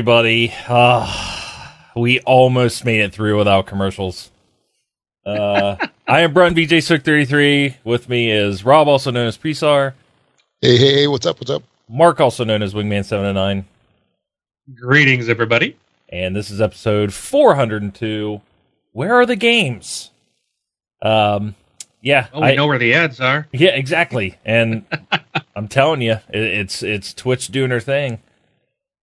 Hello, everybody. Uh, we almost made it through without commercials. Uh, I am Brun VJ Sook 33. With me is Rob, also known as Presar. Hey, hey, hey, what's up? What's up? Mark, also known as Wingman 709. Greetings, everybody. And this is episode 402. Where are the games? Um, yeah, Well, we know where the ads are. Yeah, exactly. And I'm telling you, it, it's it's Twitch doing her thing.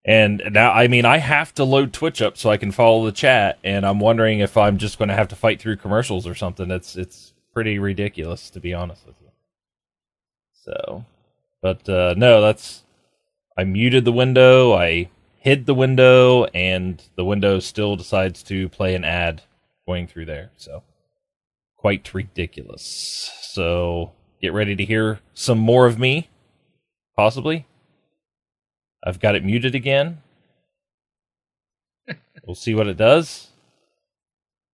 And now, I mean, I have to load Twitch up so I can follow the chat, and I'm wondering if I'm just going to have to fight through commercials or something. It's it's pretty ridiculous, to be honest with you. So, but uh, no, that's I muted the window, I hid the window, and the window still decides to play an ad going through there. So, quite ridiculous. So, get ready to hear some more of me, possibly. I've got it muted again. we'll see what it does.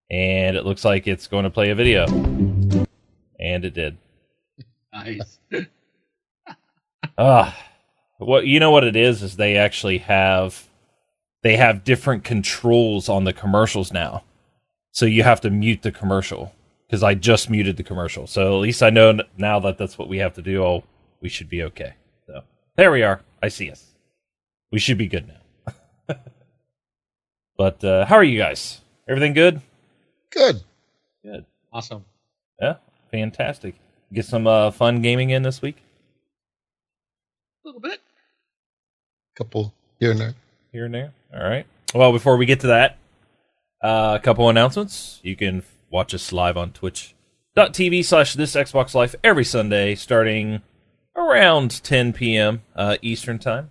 And it looks like it's going to play a video. And it did. Nice. Ah, what you know what it is is they actually have they have different controls on the commercials now. So you have to mute the commercial because I just muted the commercial. So at least I know now that that's what we have to do. Oh, we should be okay. So there we are. I see us. We should be good now. but uh, how are you guys? Everything good? Good. Good. Awesome. Yeah, fantastic. Get some uh, fun gaming in this week. A little bit. Couple here and there. here and there. All right. Well, before we get to that, uh, a couple announcements. You can watch us live on twitch.tv slash this Xbox Life every Sunday starting around 10 p.m. Uh, Eastern Time.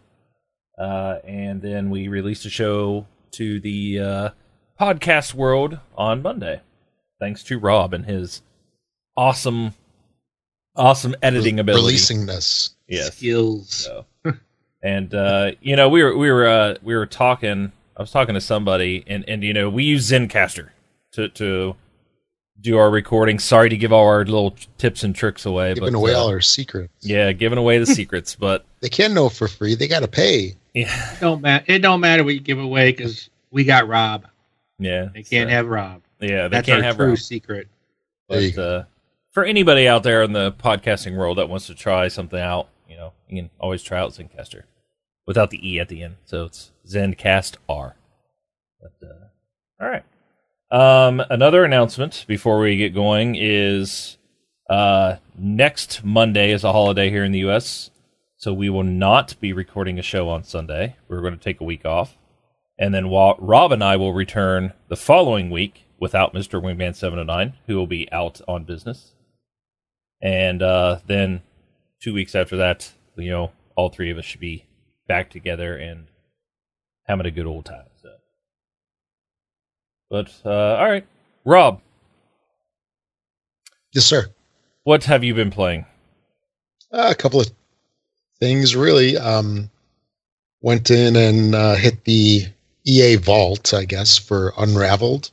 Uh, and then we released a show to the uh, podcast world on Monday. Thanks to Rob and his awesome, awesome editing ability. Releasing this. Yes. Skills. So, and uh, you know, we were we were uh, we were talking. I was talking to somebody, and and you know, we use Zencastr to to do our recording. Sorry to give all our little tips and tricks away, Giving but away uh, all our secrets. yeah, giving away the secrets. But They can't know for free. They got to pay. Yeah, It don't matter. It don't matter what you give away because we got Rob. yeah, They can't so- have Rob. yeah, they That's can't our have true Rob. secret. But uh, for anybody out there in the podcasting world that wants to try something out, you know, you can always try out Zencastr without the e at the end. So it's ZenCast R. But uh, all right. Um, another announcement before we get going is uh, next Monday is a holiday here in the U.S., so we will not be recording a show on Sunday. We're going to take a week off, and then Wa- Rob and I will return the following week without Mister Wingman Seven Hundred Nine, who will be out on business, and uh, then two weeks after that, you know, all three of us should be back together and having a good old time. So. But uh, all right, Rob, Yes, sir. what have you been playing? Uh, a couple of things, really. Um, went in and uh, hit the EA Vault, I guess, for Unraveled.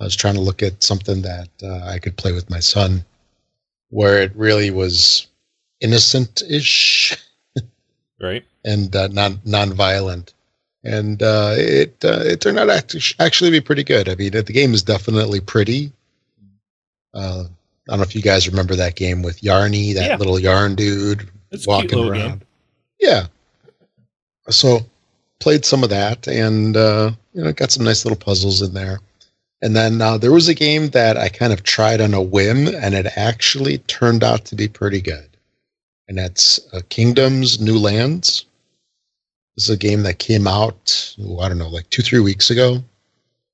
I was trying to look at something that uh, I could play with my son, where it really was innocent-ish Right? and uh, non non-violent, and uh, it uh, it turned out act- actually to be pretty good. I mean, the game is definitely pretty. Uh, I don't know if you guys remember that game with Yarny, that Yeah. little yarn dude It's a cute walking around. game. Yeah. So played some of that, and uh, you know, got some nice little puzzles in there. And then uh, there was a game that I kind of tried on a whim, and it actually turned out to be pretty good. And that's uh, Kingdoms New Lands. This is a game that came out, ooh, I don't know, like two, three weeks ago.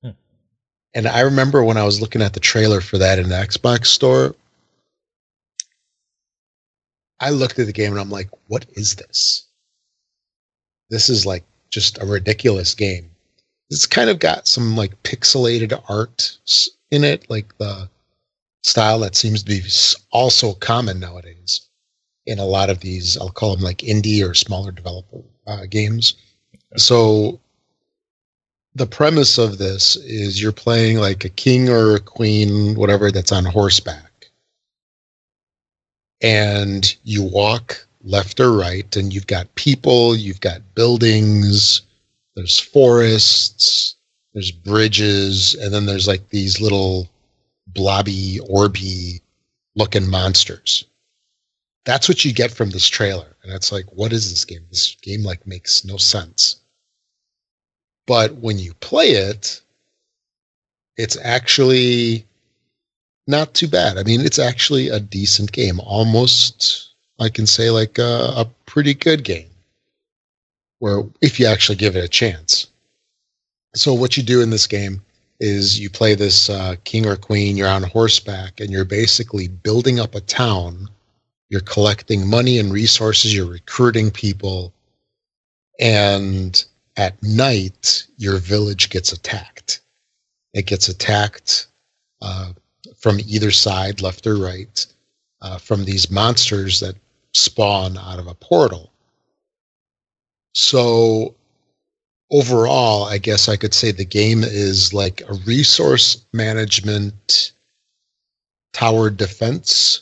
Hmm. And I remember when I was looking at the trailer for that in the Xbox store, I looked at the game and I'm like, what is this? This is like just a ridiculous game. It's kind of got some like pixelated art in it, like the style that seems to be also common nowadays in a lot of these, I'll call them like indie or smaller developer uh, games. So the premise of this is you're playing like a king or a queen, whatever, that's on horseback and you walk left or right and you've got people you've got buildings there's forests, there's bridges, and then there's like these little blobby, orby looking monsters. That's what you get from this trailer. And it's like, what is this game? This game like makes no sense. But when you play it, it's actually not too bad. I mean, it's actually a decent game. Almost, I can say, like a, a pretty good game. Where if you actually give it a chance. So what you do in this game is you play this uh, king or queen. You're on horseback, and you're basically building up a town. You're collecting money and resources. You're recruiting people, and at night, your village gets attacked. It gets attacked uh, from either side, left or right, uh, from these monsters that spawn out of a portal. So, overall, I guess I could say the game is like a resource management tower defense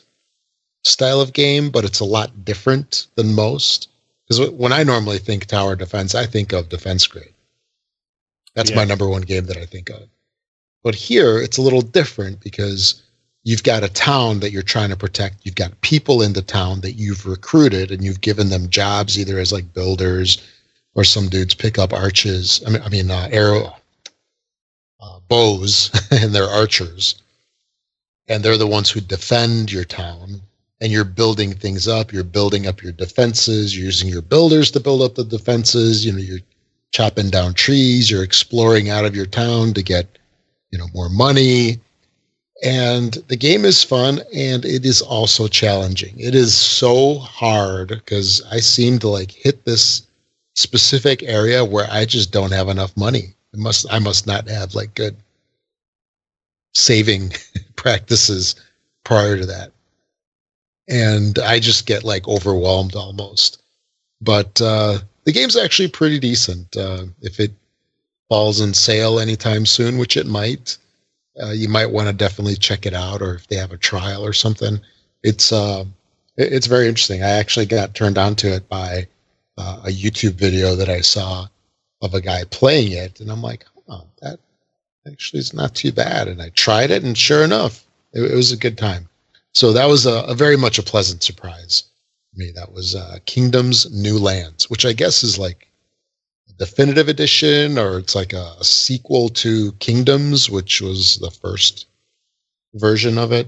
style of game, but it's a lot different than most. Because when I normally think tower defense, I think of Defense Grid. That's yeah. my number one game that I think of. But here, it's a little different because you've got a town that you're trying to protect. You've got people in the town that you've recruited and you've given them jobs either as like builders or some dudes pick up arches. I mean, I mean uh, arrow uh, bows and they're archers, and they're the ones who defend your town. And you're building things up. You're building up your defenses. You're using your builders to build up the defenses. You know, you're chopping down trees. You're exploring out of your town to get, you know, more money and the game is fun and it is also challenging. It is so hard because I seem to like hit this specific area where I just don't have enough money. I must I must not have like good saving practices prior to that. And I just get like overwhelmed almost. But uh, the game's actually pretty decent. Uh, if it falls in sale anytime soon, which it might, uh, you might want to definitely check it out, or if they have a trial or something. It's uh, it's very interesting. I actually got turned on to it by uh, a YouTube video that I saw of a guy playing it, and I'm like, oh, that actually is not too bad. And I tried it, and sure enough, it, it was a good time. So that was a, a, very much a pleasant surprise for me. That was uh, Kingdoms New Lands, which I guess is like definitive edition or it's like a, a, sequel to Kingdoms, which was the first version of it.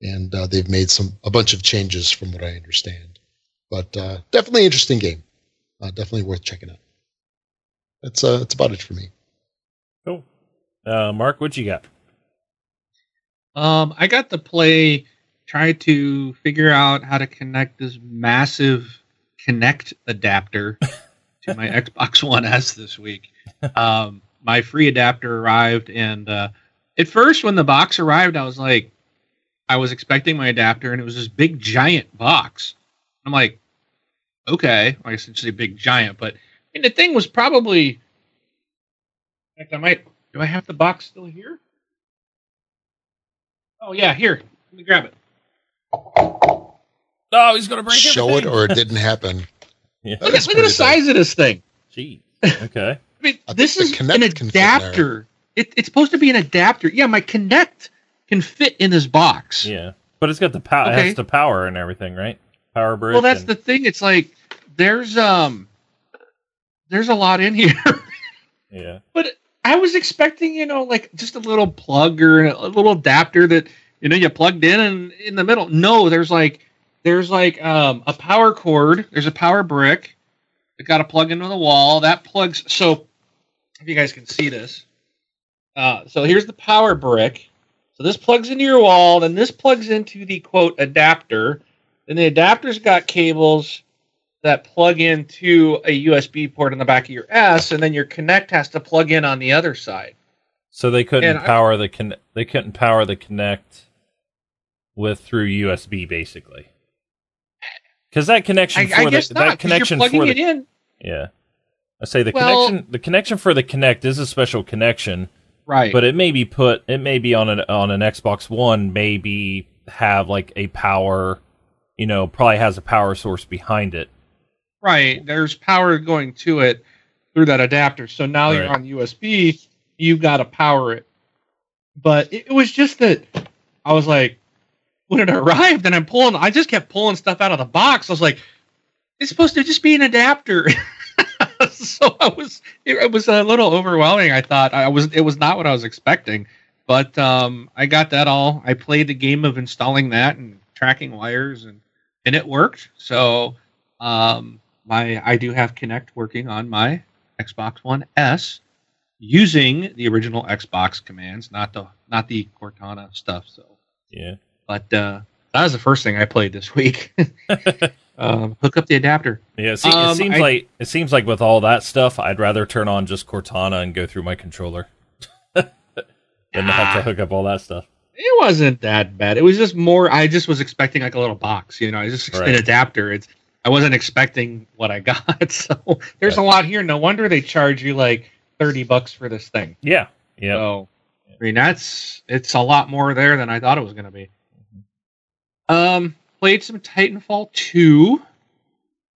And uh, they've made some a bunch of changes from what I understand. But uh, definitely interesting game. Uh, definitely worth checking out. That's uh, that's about it for me. Cool. Uh, Mark, what you got? Um, I got to play, try to figure out how to connect this massive Kinect adapter to my Xbox One S this week. Um, my free adapter arrived, and uh, at first, when the box arrived, I was like, I was expecting my adapter, and it was this big giant box. I'm like, okay, I guess it's a big giant, but and the thing was probably. In fact, I might. Do I have the box still here? Oh yeah, here. Let me grab it. Oh, he's gonna break it. Show it, or it didn't happen. Yeah. Look, at, look at the size of this thing. Gee. Okay. I mean, I this is an adapter. It, it's supposed to be an adapter. Yeah, my Kinect can fit in this box. Yeah, but it's got the power. Okay. It has the power and everything, right? Power brick. Well, that's and... the thing. It's like there's um there's a lot in here. yeah. But I was expecting, you know, like just a little plug or a little adapter that you know you plugged in and in the middle. No, there's like there's like um, a power cord. There's a power brick that got to plug into the wall. That plugs. So if you guys can see this, uh, so here's the power brick. So this plugs into your wall. Then this plugs into the quote adapter. Then the adapter's got cables that plug into a USB port on the back of your S, and then your Kinect has to plug in on the other side. So they couldn't and power I, the con- they couldn't power the Kinect with through USB basically. Because that connection I, for I the, not, that connection for the, in. Yeah. I say the well, connection the connection for the Kinect is a special connection. Right. But it may be put it may be on an on an Xbox One, maybe have like a power you know, probably has a power source behind it. Right. There's power going to it. through that adapter. So now you're on USB, you've got to power it. But it was just that I was like, when it arrived, and I'm pulling, I just kept pulling stuff out of the box. I was like, it's supposed to just be an adapter. so I was, it, it was a little overwhelming. I thought I was, it was not what I was expecting. But um, I got that all. I played the game of installing that and tracking wires, and and it worked. So um, my I do have Kinect working on my Xbox One S using the original Xbox commands, not the not the Cortana stuff. So, Yeah. But uh, that was the first thing I played this week. um, hook up the adapter. Yeah, see, Um, it seems I- like it seems like with all that stuff, I'd rather turn on just Cortana and go through my controller than to have to Ah. hook up all that stuff. It wasn't that bad. It was just more. I just was expecting like a little box, you know. I just Right. an adapter. It's. I wasn't expecting what I got. So there's a lot here. No wonder they charge you like thirty bucks for this thing. Yeah, yeah. So, I mean, that's it's a lot more there than I thought it was going to be. Um, played some Titanfall two,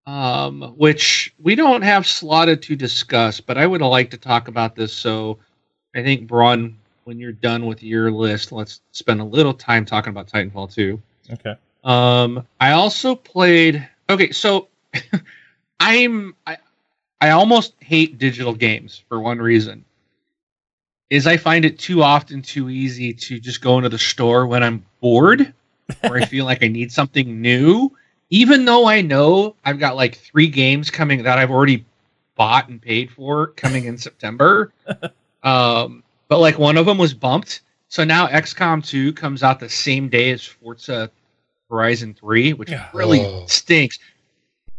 um, which we don't have slotted to discuss, but I would like to talk about this. So, I think Braun, when you're done with your list, let's spend a little time talking about Titanfall two. Okay. Um, I also played. Okay, so I'm I, I almost hate digital games for one reason. Is I find it too often too easy to just go into the store when I'm bored or I feel like I need something new, even though I know I've got like three games coming that I've already bought and paid for coming in September. um, but like one of them was bumped. So now XCOM 2 comes out the same day as Forza Horizon 3, which Yeah. really Oh. stinks.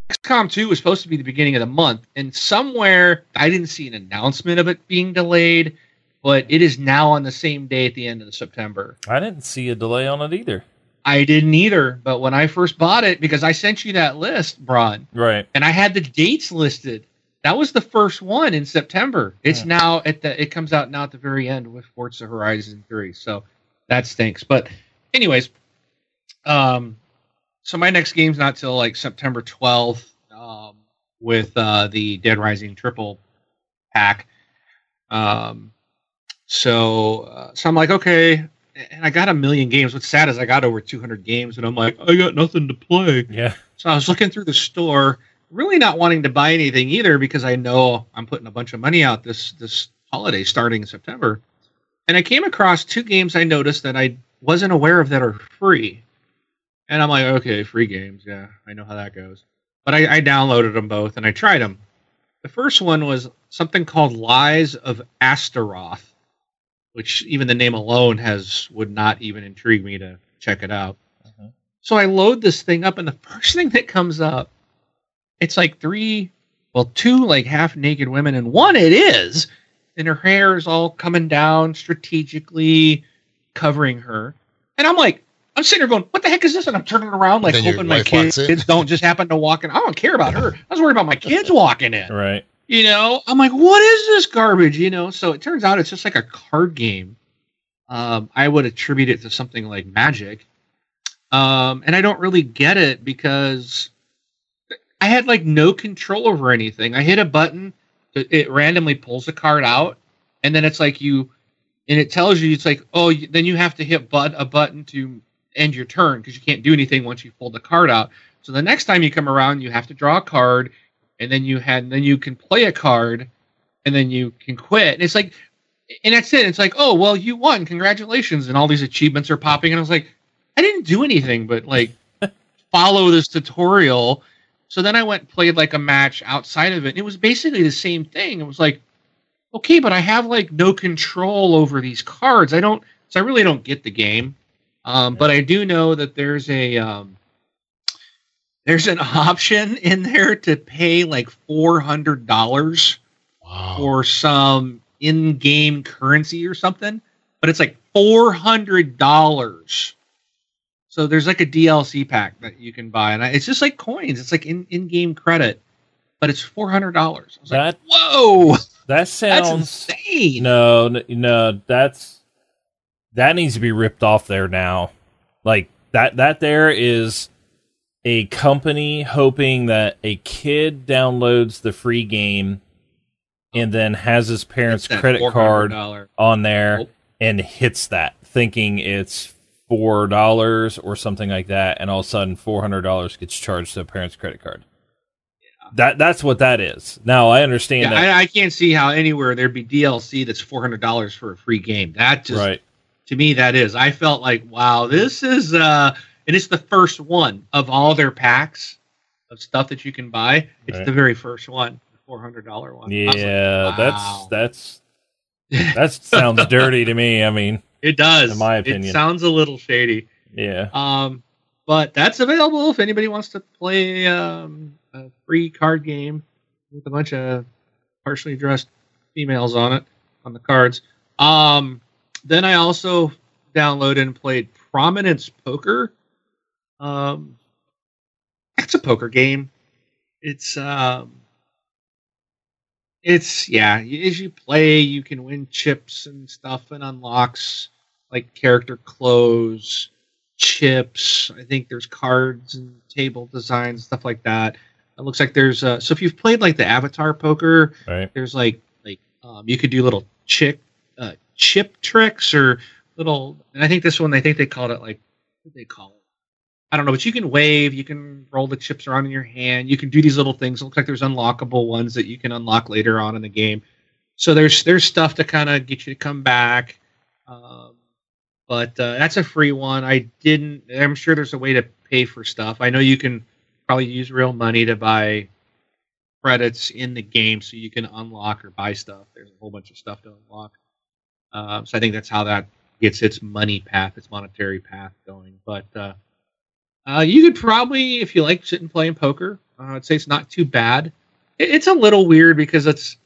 XCOM 2 was supposed to be the beginning of the month, and somewhere I didn't see an announcement of it being delayed, but it is now on the same day at the end of September. I didn't see a delay on it either. I didn't either, but when I first bought it, because I sent you that list, Braun, Right. and I had the dates listed. That was the first one in September. It's Yeah. now at the it comes out now at the very end with Forza Horizon 3. So that stinks. But anyways, um so my next game's not till like September 12th um with uh the Dead Rising triple pack. Um so uh, so I'm like okay, and I got a million games. What's sad is I got over 200 games and I'm like I got nothing to play. Yeah. So I was looking through the store, really not wanting to buy anything either because I know I'm putting a bunch of money out this this holiday starting in September. And I came across two games I noticed that I wasn't aware of that are free. And I'm like, okay, free games, yeah, I know how that goes. But I, I downloaded them both and I tried them. The first one was something called Lies of Astaroth, which even the name alone has would not even intrigue me to check it out. Mhm. So I load this thing up, and the first thing that comes up, it's like three, well, two like half naked women, and one it is, and her hair is all coming down strategically, covering her. And I'm like, I'm sitting there going, what the heck is this? And I'm turning around, like Then hoping my wife walks kids don't just happen to walk in. I don't care about her. I was worried about my kids walking in. Right. You know, I'm like, what is this garbage? You know, so it turns out it's just like a card game. Um, I would attribute it to something like Magic. Um, and I don't really get it because I had like no control over anything. I hit a button, it randomly pulls a card out, and then it's like you, and it tells you it's like, oh, then you have to hit but a button to end your turn because you can't do anything once you pull the card out. So the next time you come around, you have to draw a card, and then you had then you can play a card, and then you can quit. And it's like, and that's it. It's like, oh well, you won, congratulations, and all these achievements are popping, and I was like, I didn't do anything but like follow this tutorial. So then I went and played like a match outside of it. And it was basically the same thing. It was like, okay, but I have like no control over these cards. I don't, so I really don't get the game. Um, But I do know that there's a um, there's an option in there to pay like four hundred dollars Wow. for some in-game currency or something, but it's like four hundred dollars. So there's like a DLC pack that you can buy, and I, it's just like coins. It's like in in-game credit, but it's four hundred dollars. I was like, whoa, that that's sounds insane. no, no. That's that needs to be ripped off there now. Like that. That there is a company hoping that a kid downloads the free game and then has his parents' credit card on there and hits that, thinking it's four dollars or something like that, and all of a sudden four hundred dollars gets charged to the parent's credit card. That that's what that is. Now I understand Yeah, that. I, I can't see how anywhere there'd be DLC that's four hundred dollars for a free game. That just right. to me that is. I felt like wow, this is uh, and it's the first one of all their packs of stuff that you can buy. It's Right. the very first one, the four hundred dollar one. Was like, Yeah, wow. that's that's that sounds dirty to me. I mean, It does. in my it opinion. sounds a little shady. yeah, Um, but that's available if anybody wants to play um, a free card game with a bunch of partially dressed females on it on the cards. Um, then I also downloaded and played Prominence Poker. Um, it's a poker game. It's um, it's yeah. As you play, you can win chips and stuff and unlocks like character clothes, chips. I think there's cards and table designs, stuff like that. It looks like there's uh, so if you've played like the Avatar poker, right. there's like like um, you could do little chick uh, chip tricks or little. And I think this one, I think they called it like what did they call it? I don't know, but you can wave, you can roll the chips around in your hand, you can do these little things. It looks like there's unlockable ones that you can unlock later on in the game. So there's there's stuff to kind of get you to come back. Um, but uh, that's a free one. I didn't. I'm sure there's a way to pay for stuff. I know you can probably use real money to buy credits in the game, so you can unlock or buy stuff. There's a whole bunch of stuff to unlock. Um, so I think that's how that gets its money path, its monetary path going. But uh, uh, you could probably, if you like sitting playing poker, uh, I'd say it's not too bad. It, it's a little weird because it's,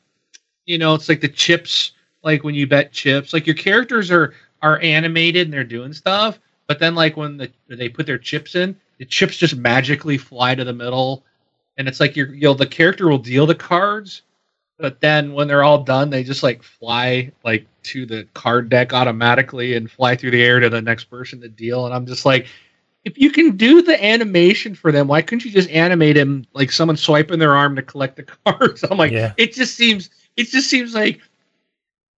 you know, it's like the chips, like when you bet chips, like your characters are are animated and they're doing stuff, but then like when the they put their chips in, the chips just magically fly to the middle, and it's like you're, you know, the character will deal the cards, but then when they're all done, they just like fly like to the card deck automatically and fly through the air to the next person to deal. And I'm just like, if you can do the animation for them, why couldn't you just animate him like someone swiping their arm to collect the cards? I'm like, Yeah. it just seems, it just seems like,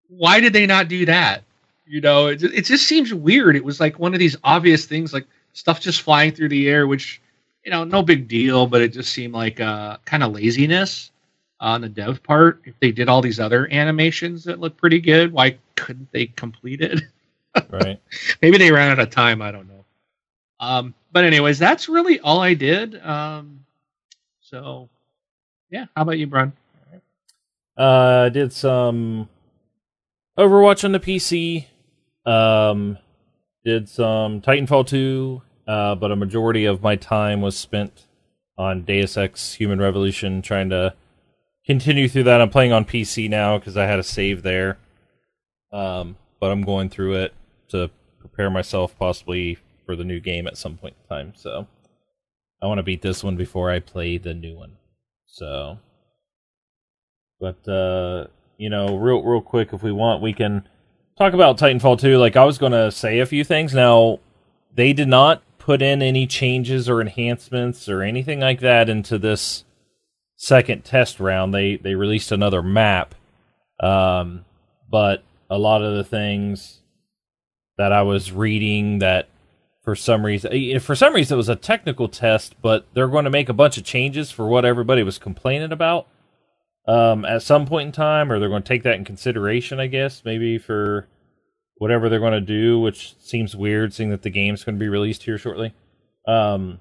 why did they not do that? You know, it, it just seems weird. It was like one of these obvious things, like stuff just flying through the air, which you know, no big deal, but it just seemed like uh, kind of laziness on the dev part. If they did all these other animations that look pretty good, why couldn't they complete it? right. Maybe they ran out of time. I don't know. Um, but anyways, that's really all I did. Um, so yeah, how about you, Brian? Uh, did some Overwatch on the PC. Um, did some Titanfall 2. Uh, but a majority of my time was spent on Deus Ex: Human Revolution, trying to continue through that. I'm playing on PC now because I had a save there. Um, but I'm going through it to prepare myself possibly for the new game at some point in time. So I want to beat this one before I play the new one. So but uh, you know, real real quick, if we want, we can talk about Titanfall 2. Like I was going to say a few things. Now, they did not put in any changes or enhancements or anything like that into this second test round. They they released another map, um, but a lot of the things that I was reading that for some reason eh, for some reason it was a technical test, but they're going to make a bunch of changes for what everybody was complaining about um, at some point in time, or they're going to take that in consideration, I guess, maybe for whatever they're going to do, which seems weird, seeing that the game's going to be released here shortly. Um,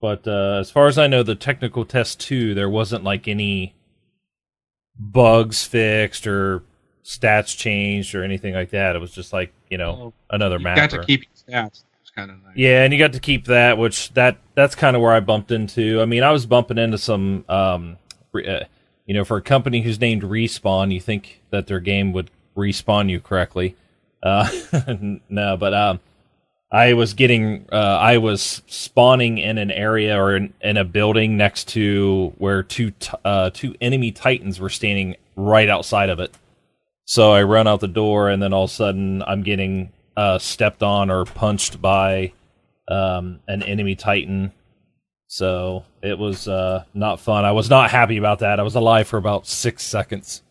but uh, as far as I know, the technical test two, there wasn't like any bugs fixed or stats changed or anything like that. It was just like you know Well, another map. got to keep stats. Kind of yeah, and you got to keep that, which that that's kind of where I bumped into. I mean, I was bumping into some, um, uh, you know, for a company who's named Respawn, you think that their game would respawn you correctly. Uh, no, but um, I was getting, uh, I was spawning in an area or in, in a building next to where two t- uh, two enemy titans were standing right outside of it. So I run out the door, and then all of a sudden I'm getting uh, stepped on or punched by um, an enemy titan. So it was uh, not fun. I was not happy about that. I was alive for about six seconds.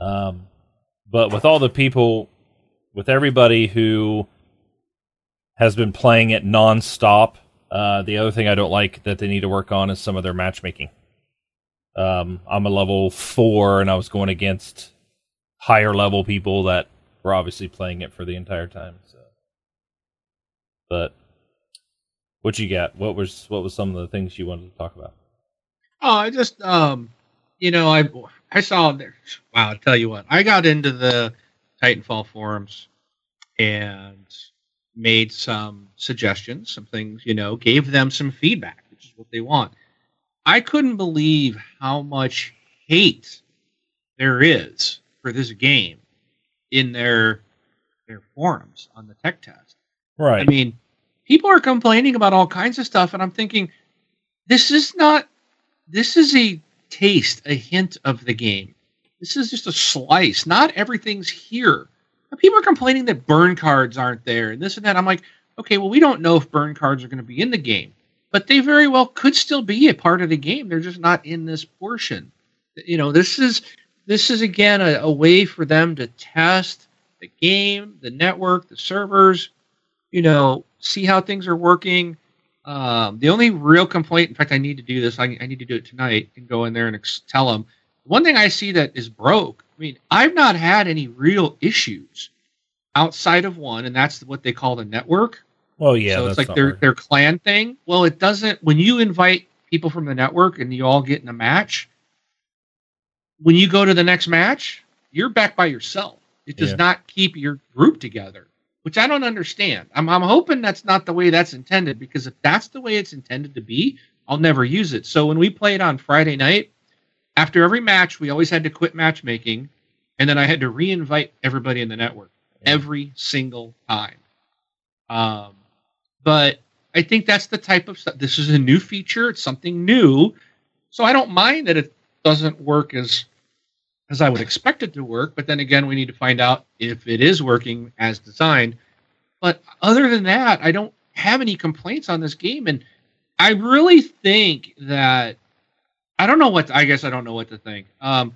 Um, but with all the people, with everybody who has been playing it nonstop, uh, the other thing I don't like that they need to work on is some of their matchmaking. Um, I'm a level four, and I was going against higher level people that were obviously playing it for the entire time. So, but what you got? What was what was some of the things you wanted to talk about? Oh, I just um, you know, I I saw there. Wow, I tell you what, I got into the Titanfall forums and made some suggestions, some things, you know, gave them some feedback, which is what they want. I couldn't believe how much hate there is for this game in their their forums on the tech test. Right. I mean, people are complaining about all kinds of stuff, and I'm thinking, this is not. This is a taste, a hint of the game. This is just a slice. Not everything's here. People are complaining that burn cards aren't there and this and that. I'm like, okay, well, we don't know if burn cards are going to be in the game, but they very well could still be a part of the game. They're just not in this portion. You know, this is this is again a, a way for them to test the game, the network, the servers. You know, see how things are working. Um, the only real complaint, in fact, I need to do this. I, I need to do it tonight and go in there and ex- tell them. One thing I see that is broke. I mean, I've not had any real issues outside of one, and that's what they call the network. Well, yeah. so it's like their their clan thing. Well, it doesn't. When you invite people from the network and you all get in a match, when you go to the next match, you're back by yourself. It does Yeah. not keep your group together, which I don't understand. I'm I'm hoping that's not the way that's intended because if that's the way it's intended to be, I'll never use it. So when we played on Friday night, after every match, we always had to quit matchmaking, and then I had to re-invite everybody in the network Yeah. every single time. Um, but I think that's the type of stuff. This is a new feature. It's something new, so I don't mind that it doesn't work as as I would expect it to work. But then again, we need to find out if it is working as designed. But other than that, I don't have any complaints on this game, and I really think that I don't know what I guess I don't know what to think. Um,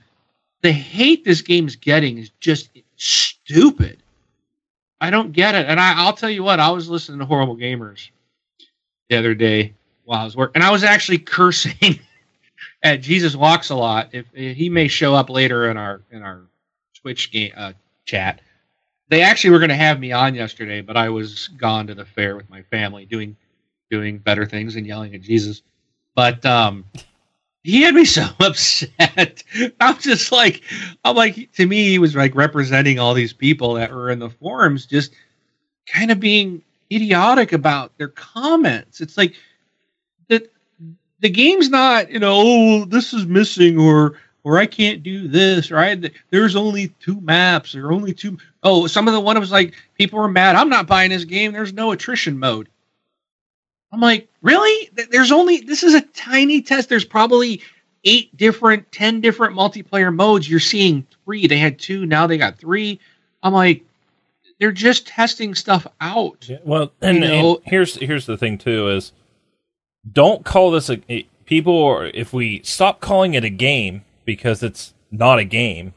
the hate this game's getting is just stupid. I don't get it, and I, I'll tell you what. I was listening to Horrible Gamers the other day while I was working, and I was actually cursing at Jesus Walks a lot. If, if he may show up later in our in our Twitch game uh, chat, they actually were going to have me on yesterday, but I was gone to the fair with my family doing doing better things and yelling at Jesus. But um, he had me so upset. I'm just like, I'm like, to me, he was like representing all these people that were in the forums, just kind of being idiotic about their comments. It's like the game's not, you know, oh, this is missing or or I can't do this, right? There's only two maps. There are only two. Oh, some of the one was like people were mad. I'm not buying this game. There's no attrition mode. I'm like, really? There's only this is a tiny test. There's probably eight different, ten different multiplayer modes. You're seeing three. They had two. Now they got three. I'm like, they're just testing stuff out. Yeah, well, and, You know- and here's here's the thing too is don't call this a, a people or if we stop calling it a game because it's not a game.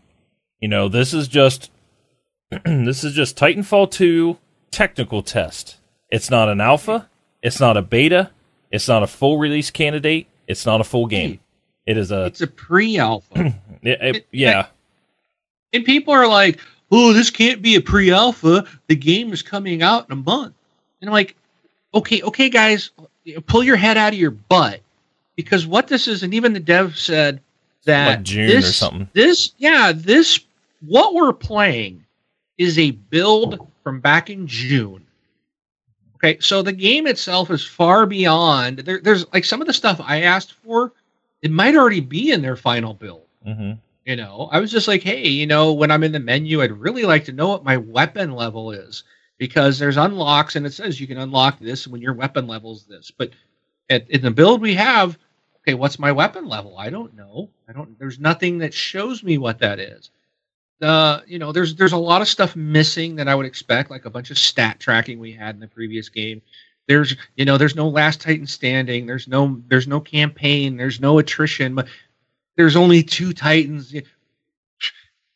You know, this is just this is just Titanfall 2 technical test. It's not an alpha, it's not a beta, it's not a full release candidate, it's not a full game. It is a It's a pre-alpha. it- it- yeah. And people are like, oh, this can't be a pre alpha. The game is coming out in a month. And I'm like, okay, okay, guys, pull your head out of your butt. Because what this is, and even the dev said that Like June or something. This, yeah, this, what we're playing is a build from back in June. Okay, so the game itself is far beyond. There, there's like some of the stuff I asked for, it might already be in their final build. hmm You know, I was just like, hey, you know, when I'm in the menu, I'd really like to know what my weapon level is because there's unlocks and it says you can unlock this when your weapon level's this. But at, in the build we have, okay, what's my weapon level? I don't know. I don't. There's nothing that shows me what that is. Uh, you know, there's there's a lot of stuff missing that I would expect, like a bunch of stat tracking we had in the previous game. there's you know there's no last titan standing there's no there's no campaign there's no attrition but there's only two titans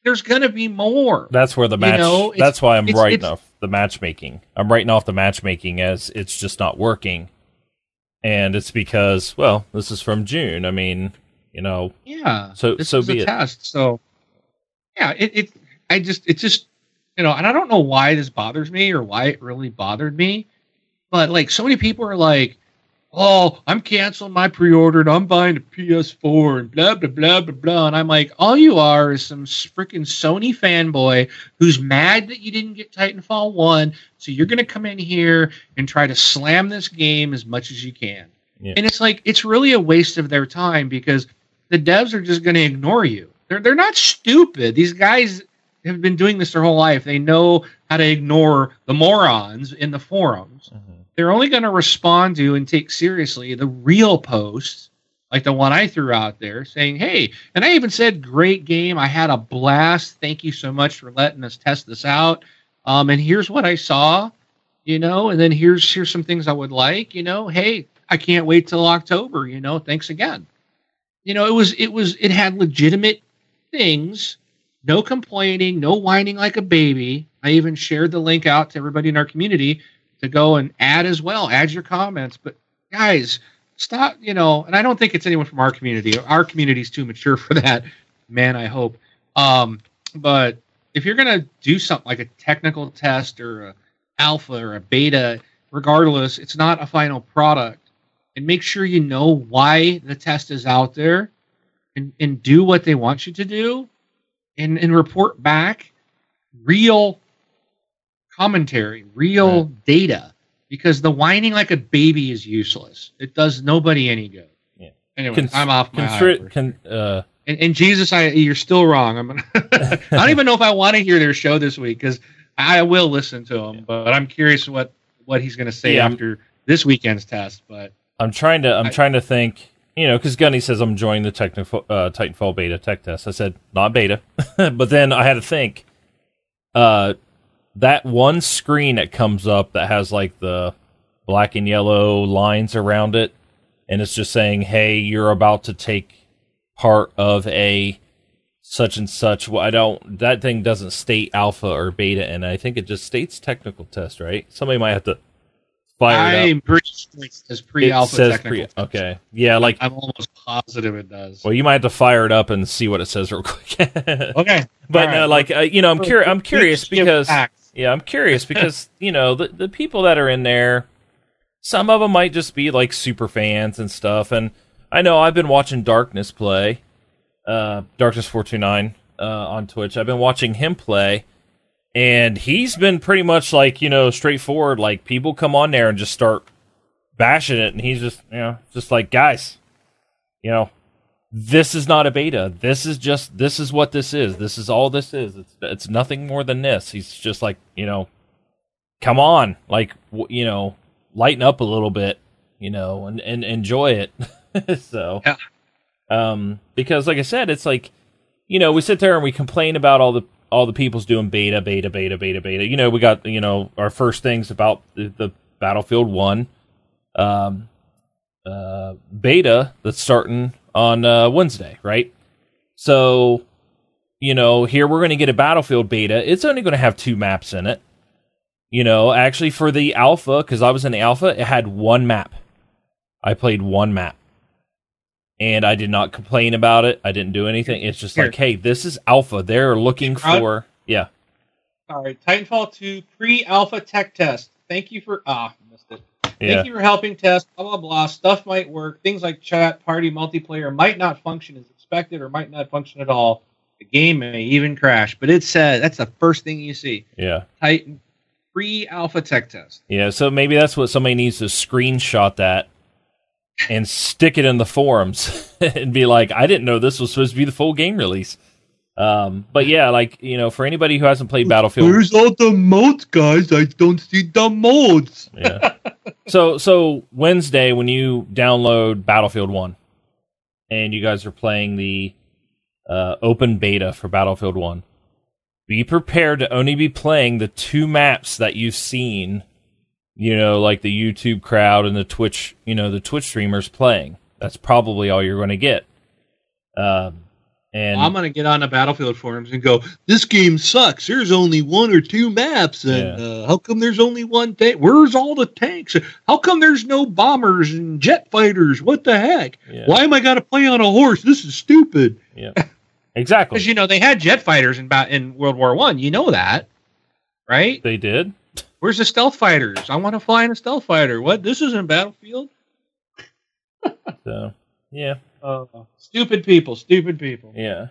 there's gonna be more That's where the You match. know, that's why I'm it's- writing it's- off the matchmaking. I'm writing off the matchmaking as it's just not working, and it's because well, this is from June. I mean, you know, yeah So- so be it. test so yeah it, it i just it just you know and i don't know why this bothers me or why it really bothered me but like so many people are like oh i'm canceling my pre-order and i'm buying a ps4 and blah blah blah blah blah. And i'm like all you are is some freaking sony fanboy who's mad that you didn't get titanfall 1 so you're going to come in here and try to slam this game as much as you can. Yeah. and it's like it's really a waste of their time because the devs are just going to ignore you. They're, they're not stupid. These guys have been doing this their whole life. They know how to ignore the morons in the forums mm-hmm. They're only going to respond to and take seriously the real posts like the one I threw out there saying, Hey, and I even said, Great game. I had a blast. Thank you so much for letting us test this out. Um, and here's what I saw, you know, and then here's here's some things I would like, you know. Hey, I can't wait till October, you know. Thanks again. You know, it was it was it had legitimate things, no complaining, no whining like a baby. I even shared the link out to everybody in our community to go and add as well, add your comments. But guys, stop, you know, and I don't think it's anyone from our community. Our community's too mature for that, man, I hope. Um, but if you're gonna do something like a technical test or a alpha or a beta, regardless, it's not a final product. And make sure you know why the test is out there and, and do what they want you to do and, and report back real commentary, real data, because the whining like a baby is useless. It does nobody any good. Yeah. Anyway, Cons- I'm off my high Constri- horse. con- uh, and, and Jesus, I you're still wrong. I'm gonna, I don't even know if I want to hear their show this week because I will listen to him, but I'm curious what what he's going to say Yeah, I'm- after this weekend's test. But I'm trying to. I'm I- trying to think. You know, because Gunny says I'm joining the technical uh, Titanfall beta tech test. I said not beta, but then I had to think. Uh, that one screen that comes up that has like the black and yellow lines around it, and it's just saying, "Hey, you're about to take part of a such and such." Well, I don't. That thing doesn't state alpha or beta, and I think it just states technical test. Right? Somebody might have to fire it up. I'm pretty sure it says pre-alpha it says technical. pre. test. Okay, yeah, like I'm almost positive it does. well, you might have to fire it up and see what it says real quick. okay, but All no, like uh, you know, I'm curious. I'm curious because. Yeah, I'm curious because you know the the people that are in there, some of them might just be like super fans and stuff. And I know I've been watching Darkness play, uh, Darkness four two nine uh, on Twitch. I've been watching him play, and he's been pretty much like you know straightforward. Like people come on there and just start bashing it, and he's just you know just like guys, you know this is not a beta. This is just this is what this is. This is all this is. It's it's nothing more than this. He's just like you know, come on, like w- you know, lighten up a little bit, you know, and and enjoy it. so, Yeah. um, because like I said, it's like you know we sit there and we complain about all the all the people's doing beta, beta, beta, beta, beta. You know, we got you know our first things about the, the Battlefield One. Um, uh, beta that's starting on uh, Wednesday, right? So, you know, here we're going to get a Battlefield beta. It's only going to have two maps in it. You know, actually, for the alpha, because I was in the alpha, it had one map. I played one map. And I did not complain about it. I didn't do anything. It's just Here. like, hey, this is alpha. They're looking for. Yeah. All right, Titanfall 2 pre-alpha tech test. Thank you for ah Yeah. Thank you for helping test. Blah blah blah. Stuff might work. Things like chat, party, multiplayer might not function as expected, or might not function at all. The game may even crash. But it says that's the first thing you see. Yeah. Titan pre-alpha tech test. Yeah, so maybe that's what somebody needs to screenshot that and stick it in the forums and be like, I didn't know this was supposed to be the full game release. Um, but yeah, like you know, for anybody who hasn't played Battlefield, where's all the modes, guys? I don't see the modes. yeah. So so Wednesday when you download Battlefield One, and you guys are playing the uh, open beta for Battlefield One, be prepared to only be playing the two maps that you've seen you know, like the YouTube crowd and the Twitch, you know, the Twitch streamers playing. That's probably all you're going to get. Um, and I'm gonna get on the battlefield forums and go, "This game sucks. There's only one or two maps, and Yeah. uh, how come there's only one tank? Where's all the tanks? How come there's no bombers and jet fighters? What the heck? yeah, Why am I got to play on a horse? This is stupid." yeah, exactly. Because you know they had jet fighters in ba- in World War One. You know that, right? They did. Where's the stealth fighters? I want to fly in a stealth fighter. What? This isn't Battlefield. So yeah, Oh, stupid people. Stupid people. yeah.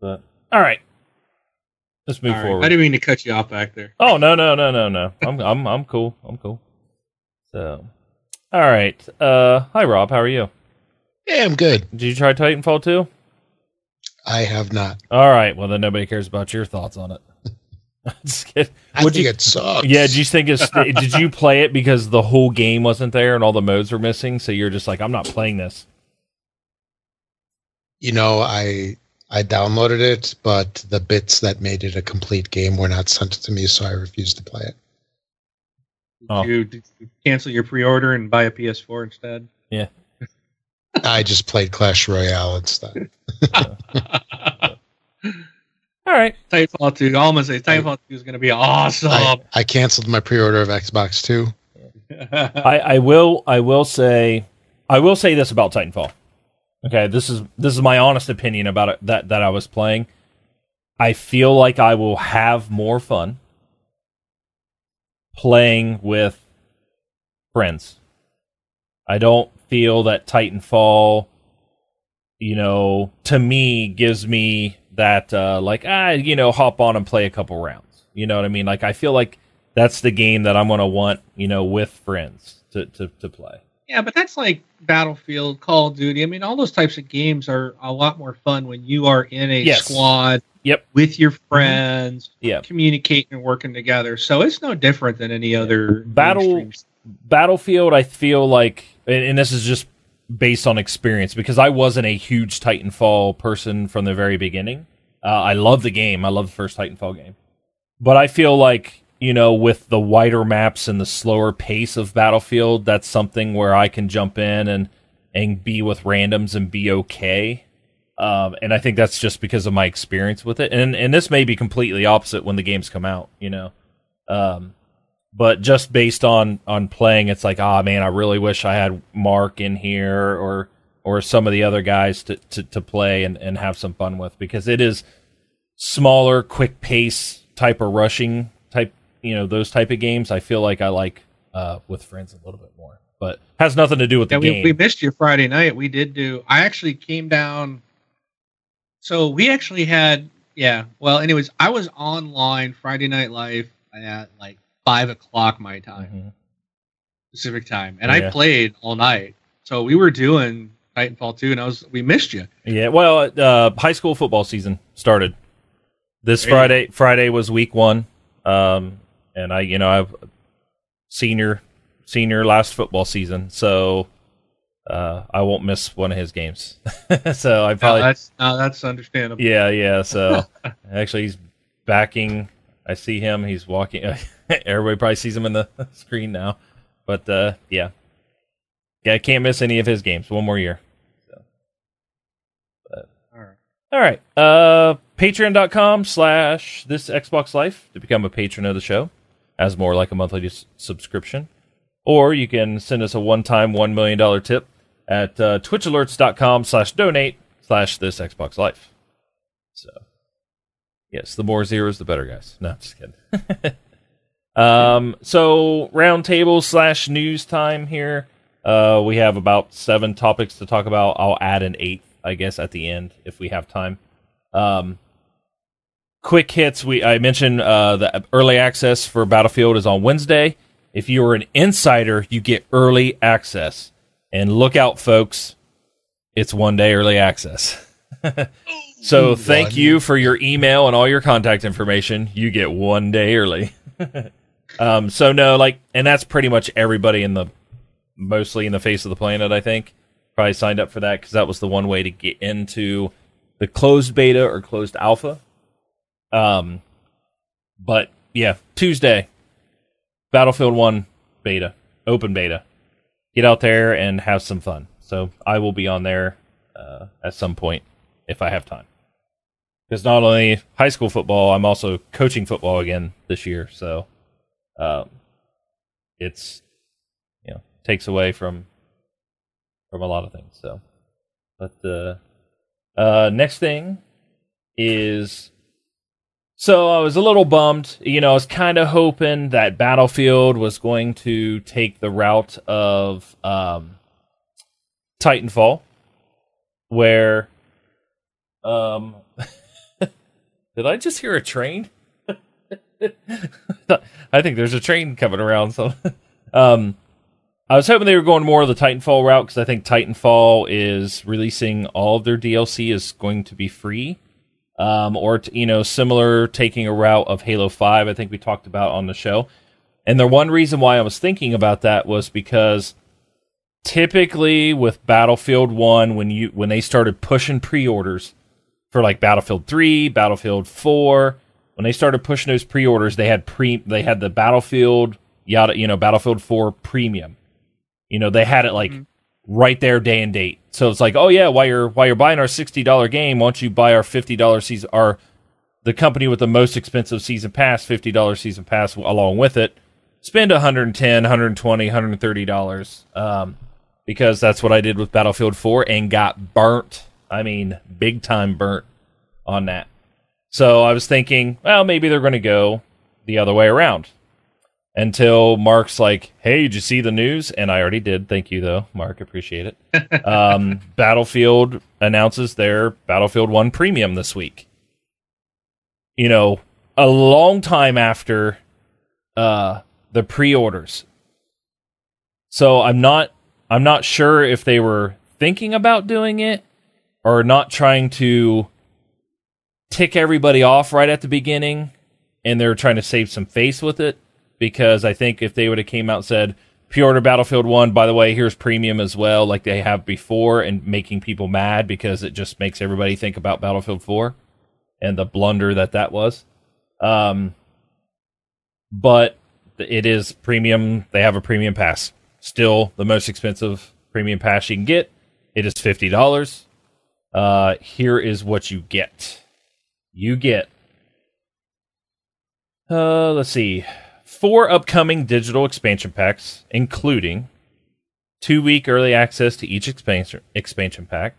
But all right, let's move All right. forward. I didn't mean to cut you off back there. Oh no no no no no. I'm I'm I'm cool. I'm cool. So, all right. Uh, hi Rob. How are you? Yeah, I'm good. Did you try Titanfall 2? I have not. All right. Well, then nobody cares about your thoughts on it. Just kidding. I What'd think you- it sucks. Yeah. Did you think it's? did you play it because the whole game wasn't there and all the modes were missing? So you're just like, I'm not playing this. You know, I I downloaded it, but the bits that made it a complete game were not sent to me, so I refused to play it. Did, Oh. you, did you cancel your pre-order and buy a PS4 instead? Yeah. I just played Clash Royale instead. All right. Titanfall 2. All I'm gonna say, Titanfall 2 is gonna be awesome. I, I canceled my pre-order of Xbox Two. I, I will. I will say. I will say this about Titanfall. Okay, this is this is my honest opinion about it that that I was playing. I feel like I will have more fun playing with friends. I don't feel that Titanfall, you know, to me gives me that uh like ah, you know, hop on and play a couple rounds. You know what I mean? Like I feel like that's the game that I'm to want, you know, with friends to to to play. yeah, but that's like Battlefield, Call of Duty. I mean, all those types of games are a lot more fun when you are in a Yes. squad Yep. with your friends, Yeah. communicating and working together. So it's no different than any other Battle- Battlefield, I feel like, and, and this is just based on experience because I wasn't a huge Titanfall person from the very beginning. Uh, I love the game. I love the first Titanfall game, but I feel like you know, with the wider maps and the slower pace of Battlefield, that's something where I can jump in and and be with randoms and be okay. Um, and I think that's just because of my experience with it. And and this may be completely opposite when the games come out, you know. Um, but just based on on playing, it's like, ah, man, I really wish I had Mark in here or or some of the other guys to to, to play and, and have some fun with because it is smaller, quick pace type of rushing you know, those type of games. I feel like I like uh, with friends a little bit more, but has nothing to do with Yeah, the we, game. we missed you Friday night. We did do. I actually came down. So we actually had. Yeah. Well, anyways, I was online Friday Night Live at like five o'clock my time, Mhm. Pacific time, and Yeah. I played all night. So we were doing Titanfall two, and I was we missed you. Yeah, well, uh, high school football season started this Friday. Friday was week one, um, and I, you know, I've senior senior last football season, so uh, I won't miss one of his games. so I No, probably, that's no, that's understandable. yeah, yeah. So actually, he's backing. I see him. He's walking. Everybody probably sees him in the screen now, but uh, yeah, yeah. I can't miss any of his games. One more year. All right. All right. Uh patreon.com slash this Xbox Life to become a patron of the show as more like a monthly subscription. Or you can send us a one-time $1 million tip at uh, twitchalerts.com slash donate slash this Xbox Life. So, yes, the more zeros, the better, guys. No, just kidding. um, so, roundtable slash news time here. Uh, we have about seven topics to talk about. I'll add an eighth, I guess, at the end if we have time. Um, quick hits. We I mentioned uh, the early access for Battlefield is on Wednesday. If you are an insider, you get early access. And look out, folks! It's one day early access. so thank One. you for your email and all your contact information. You get one day early. um, so no, like, and that's pretty much everybody in the mostly in the face of the planet. I think probably signed up for that because that was the one way to get into the closed beta or closed alpha. Um, but yeah, Tuesday, Battlefield One beta, open beta. Get out there and have some fun. So I will be on there uh, at some point if I have time. Because not only high school football, I'm also coaching football again this year. So um, it's you know takes away from from a lot of things. So, but the uh, next thing is so I was a little bummed. You know, I was kind of hoping that Battlefield was going to take the route of um, Titanfall, where um, did I just hear a train? I think there's a train coming around. So, um, I was hoping they were going more of the Titanfall route because I think Titanfall is releasing all of their DLC is going to be free, um, or t- you know, similar taking a route of Halo Five. I think we talked about on the show, and the one reason why I was thinking about that was because typically with Battlefield One, when you when they started pushing pre-orders for like Battlefield Three, Battlefield Four, when they started pushing those pre-orders, they had pre they had the Battlefield yada you know Battlefield Four Premium you know, they had it like mm-hmm. right there, day and date. So it's like, oh yeah, while you're while you're buying our sixty dollar game, why don't you buy our fifty dollar season? Our the company with the most expensive season pass, fifty dollar season pass along with it. Spend 110 120 130 dollars um, because that's what I did with Battlefield 4 and got burnt. I mean, big time burnt on that. So I was thinking, well, maybe they're going to go the other way around until Mark's like, "Hey, did you see the news?" And I already did. Thank you, though, Mark. Appreciate it. um, Battlefield announces their Battlefield One Premium this week. You know, a long time after uh, the pre-orders. So I'm not. I'm not sure if they were thinking about doing it or not trying to tick everybody off right at the beginning, and they're trying to save some face with it because I think if they would have came out and said pre-order Battlefield 1 by the way here's premium as well like they have before and making people mad because it just makes everybody think about Battlefield 4 and the blunder that that was. Um but it is premium. They have a premium pass. Still the most expensive premium pass you can get. It is $50 uh here is what you get. You get uh let's see four upcoming digital expansion packs, including two week early access to each expansion expansion pack.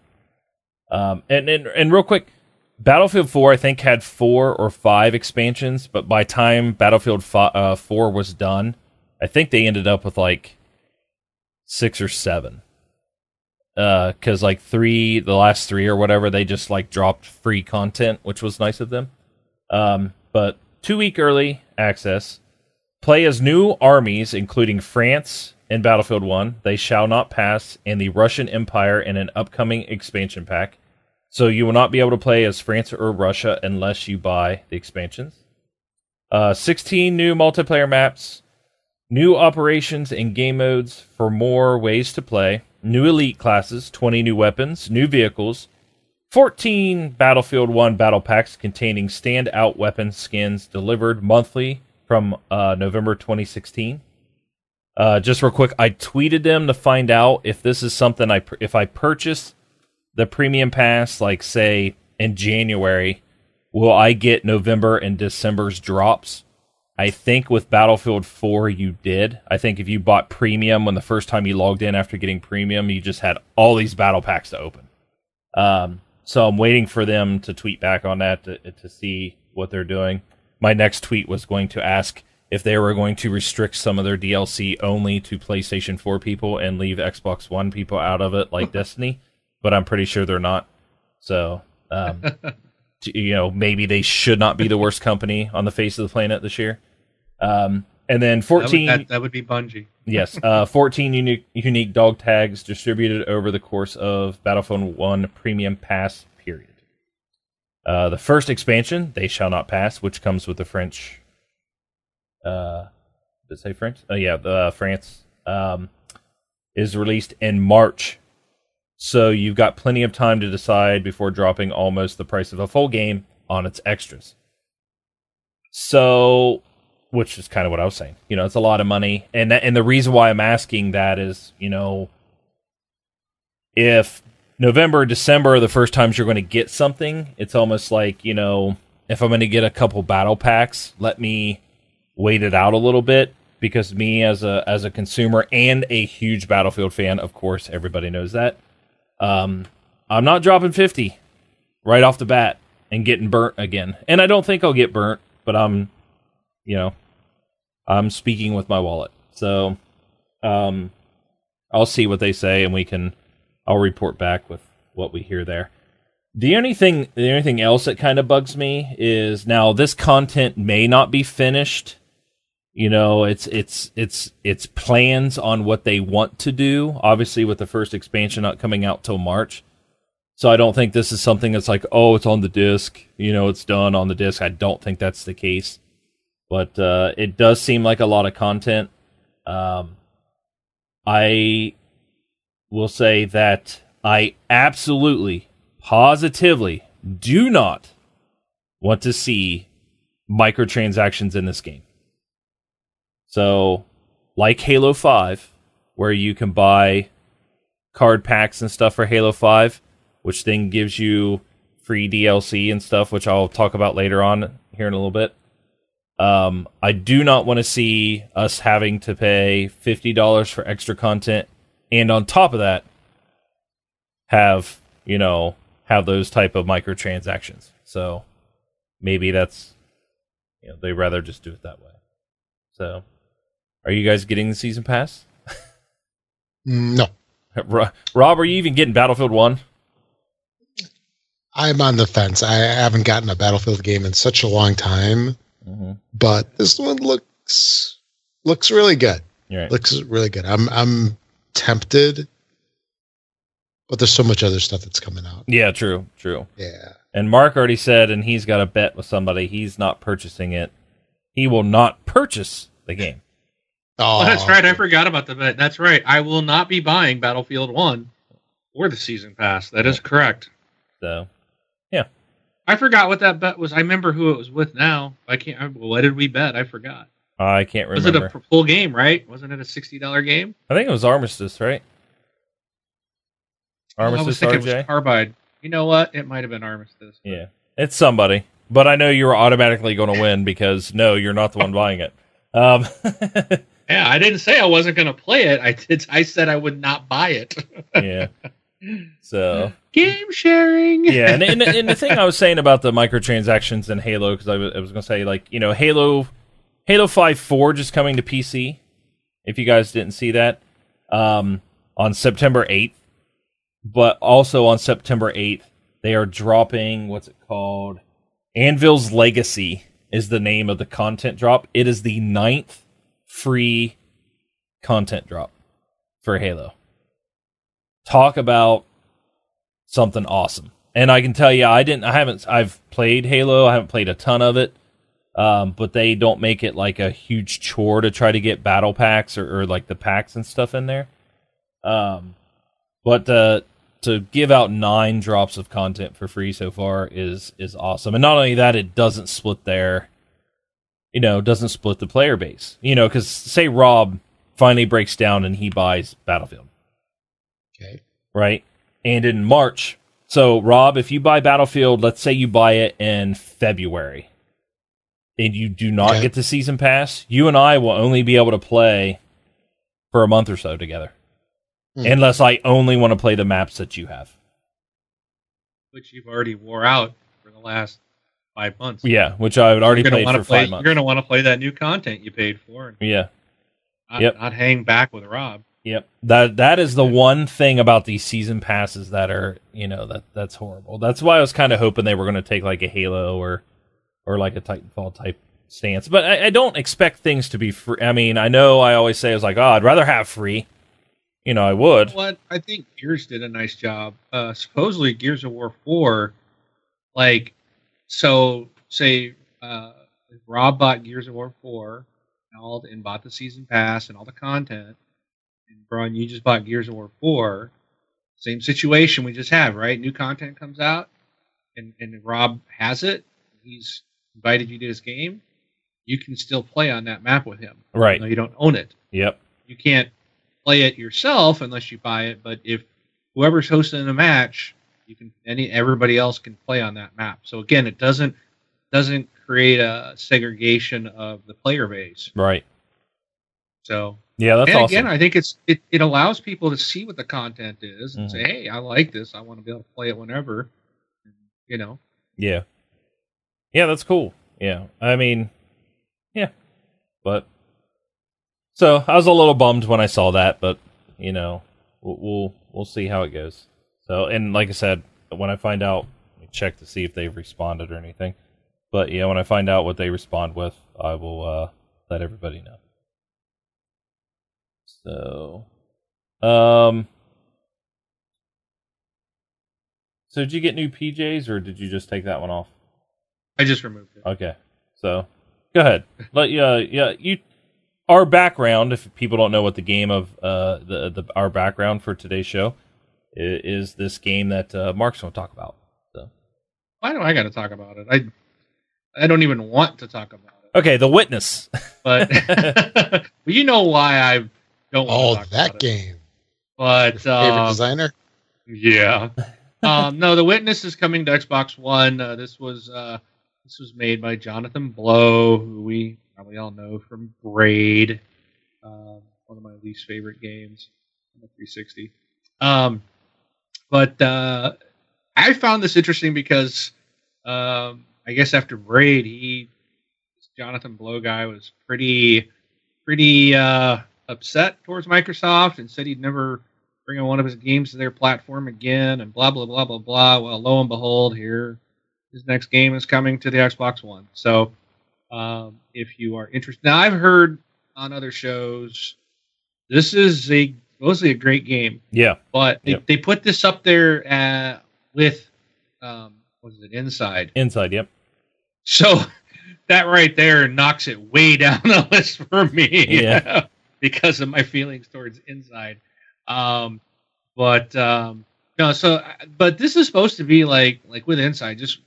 Um, and, and and real quick, Battlefield 4 I think had four or five expansions, but by time Battlefield 5, uh, 4 was done, I think they ended up with like six or seven. Uh, cause like three, the last three or whatever, they just like dropped free content, which was nice of them. Um, but two week early access, Play as new armies, including France in Battlefield 1, They Shall Not Pass, and the Russian Empire in an upcoming expansion pack. So you will not be able to play as France or Russia unless you buy the expansions. Uh, 16 new multiplayer maps, new operations and game modes for more ways to play, new elite classes, 20 new weapons, new vehicles, 14 Battlefield 1 battle packs containing standout weapon skins delivered monthly from uh, November 2016. Uh, just real quick, I tweeted them to find out if this is something I if I purchase the premium pass, like say in January, will I get November and December's drops? I think with Battlefield 4 you did. I think if you bought premium when the first time you logged in after getting premium, you just had all these battle packs to open. Um, so I'm waiting for them to tweet back on that to, to see what they're doing my next tweet was going to ask if they were going to restrict some of their DLC only to PlayStation 4 people and leave Xbox One people out of it, like Destiny. But I'm pretty sure they're not. So, um, you know, maybe they should not be the worst company on the face of the planet this year. Um, and then 14. That would, that, that would be Bungie. yes, uh, 14 unique, unique dog tags distributed over the course of Battlefield 1 Premium Pass uh, the first expansion, They Shall Not Pass, which comes with the French. Uh, did it say French? Oh, yeah, uh, France. Um, is released in March. So you've got plenty of time to decide before dropping almost the price of a full game on its extras. So which is kind of what I was saying. You know, it's a lot of money, and that, and the reason why I'm asking that is, you know, if November, December are the first times you're going to get something, it's almost like you know, if I'm going to get a couple battle packs, let me wait it out a little bit because me as a as a consumer and a huge Battlefield fan, of course, everybody knows that. Um, I'm not dropping fifty right off the bat and getting burnt again, and I don't think I'll get burnt, but I'm, you know, I'm speaking with my wallet, so um, I'll see what they say, and we can. I'll report back with what we hear there. The only thing, the only thing else that kind of bugs me is now this content may not be finished. You know it's it's it's it's plans on what they want to do obviously with the first expansion not coming out till march. So i don't think this is something that's like oh it's on the disc you know it's done on the disc. I don't think that's the case. But uh, it does seem like a lot of content. Um, i will say that i absolutely positively do not want to see microtransactions in this game so, like Halo 5, where you can buy card packs and stuff for Halo 5, which then gives you free DLC and stuff, which I'll talk about later on here in a little bit. Um, I do not want to see us having to pay $50 for extra content and on top of that have, you know, have those type of microtransactions. So maybe that's you know, they rather just do it that way. So are you guys getting the season pass? Mm, no. Rob, are you even getting Battlefield 1? I'm on the fence. I haven't gotten a Battlefield game in such a long time, mm-hmm. but this one looks looks really good. Right. Looks really good. I'm I'm tempted, but there's so much other stuff that's coming out. Yeah, true, true. Yeah. And Mark already said, and he's got a bet with somebody. He's not purchasing it. He will not purchase the game. Oh, that's right. I forgot about the bet. That's right. I will not be buying Battlefield One or the season pass. That is correct. So, yeah. I forgot what that bet was. I remember who it was with. Now I can't. Remember. What did we bet? I forgot. I can't remember. Was it a full game? Right? Wasn't it a sixty dollar game? I think it was Armistice, right? Armistice. Oh, I was RJ? it was Carbide. You know what? It might have been Armistice. Yeah, it's somebody. But I know you were automatically going to win because no, you're not the one buying it. Um, Yeah, I didn't say I wasn't going to play it. I did. I said I would not buy it. yeah. So game sharing. yeah, and, and, and, the thing I was saying about the microtransactions in Halo, because I was, I was going to say like you know Halo, Halo Five Forge is coming to PC. If you guys didn't see that, um, on September eighth, but also on September eighth they are dropping what's it called? Anvil's Legacy is the name of the content drop. It is the ninth free content drop for Halo. Talk about something awesome. And I can tell you, I didn't, I haven't, I've played Halo. I haven't played a ton of it. Um, but they don't make it like a huge chore to try to get battle packs or, or like the packs and stuff in there. Um, but uh, to give out nine drops of content for free so far is is awesome. And not only that, it doesn't split their you know, doesn't split the player base. You know, because say Rob finally breaks down and he buys Battlefield. Okay. Right? And in March, so Rob, if you buy Battlefield, let's say you buy it in February and you do not okay. get the season pass, you and I will only be able to play for a month or so together. Hmm. Unless I only want to play the maps that you have. Which you've already wore out for the last five months. Yeah, which I would already play for play, five months. You're going to want to play that new content you paid for. yeah. Not, yep. Not hang back with Rob. Yep. That that is the one thing about these season passes that are, you know, that that's horrible. That's why I was kind of hoping they were going to take like a Halo or or like a Titanfall type stance. But I, I, don't expect things to be free. I mean, I know I always say I was like, oh, I'd rather have free. You know, I would. what I think Gears did a nice job. Uh, supposedly, Gears of War four, like, so say uh, Rob bought Gears of War four and all and bought the season pass and all the content, and Braun, you just bought Gears of War four, same situation we just have, right? New content comes out, and and Rob has it. He's invited you to his game. you can still play on that map with him. Right. No, you don't own it. Yep. You can't play it yourself unless you buy it. But if whoever's hosting a match, you can any everybody else can play on that map. So again, it doesn't doesn't create a segregation of the player base. Right. So Yeah, that's and awesome. again, I think it's it, it allows people to see what the content is and Mhm. say, hey, I like this. I want to be able to play it whenever. You know. Yeah. Yeah, that's cool. Yeah. I mean, yeah. But so I was a little bummed when I saw that, but you know, we'll we'll, we'll see how it goes. So, and like I said, when I find out, check to see if they've responded or anything. But yeah, when I find out what they respond with, I will uh, let everybody know. So, um, so did you get new PJs or did you just take that one off? I just removed it. Okay, so go ahead. Let yeah yeah you our background. If people don't know what the game of uh the the our background for today's show i- is, this game that uh, Mark's going to talk about. So Why do I got to talk about it? I I don't even want to talk about it. okay, The Witness. But well, you know why I don't want Oh, to talk that about it. game. But Favorite um, designer? Yeah. um, no, the witness is coming to Xbox One. Uh, this was uh, this was made by Jonathan Blow, who we probably all know from Braid, um, one of my least favorite games on the 360. Um, but uh, I found this interesting because um, I guess after Braid, he this Jonathan Blow guy was pretty pretty uh, upset towards Microsoft and said he'd never bring one of his games to their platform again, and blah blah blah blah blah. Well, lo and behold, here his next game is coming to the Xbox One. So, um, if you are interested, now I've heard on other shows this is a mostly a great game, yeah, but they, Yep. they put this up there uh, with um, what is it inside? inside. Yep. So that right there knocks it way down the list for me. Yeah. because of my feelings towards inside. Um, but um, no, so but this is supposed to be like like with inside, just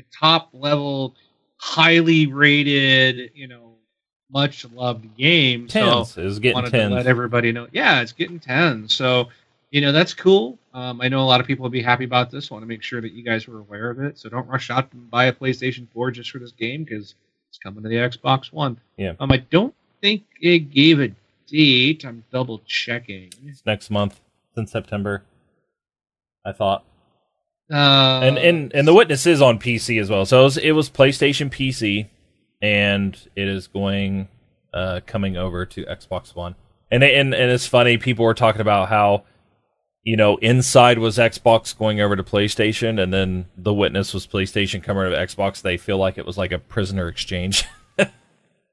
a top level, highly rated, you know, much loved game. Tens So is getting to let everybody know. Yeah, it's getting ten. So you know that's cool. Um, I know a lot of people will be happy about this. Want to make sure that you guys were aware of it. So don't rush out and buy a PlayStation 4 just for this game because it's coming to the Xbox One. Yeah. Um, I don't think it gave a date. I'm double checking. It's next month. It's in September. I thought. Uh, and and and the witness is on PC as well. So it was, it was PlayStation PC, and it is going uh coming over to Xbox One. And and and it's funny. People were talking about how you know Inside was Xbox going over to PlayStation, and then the witness was PlayStation coming over to Xbox. They feel like it was like a prisoner exchange.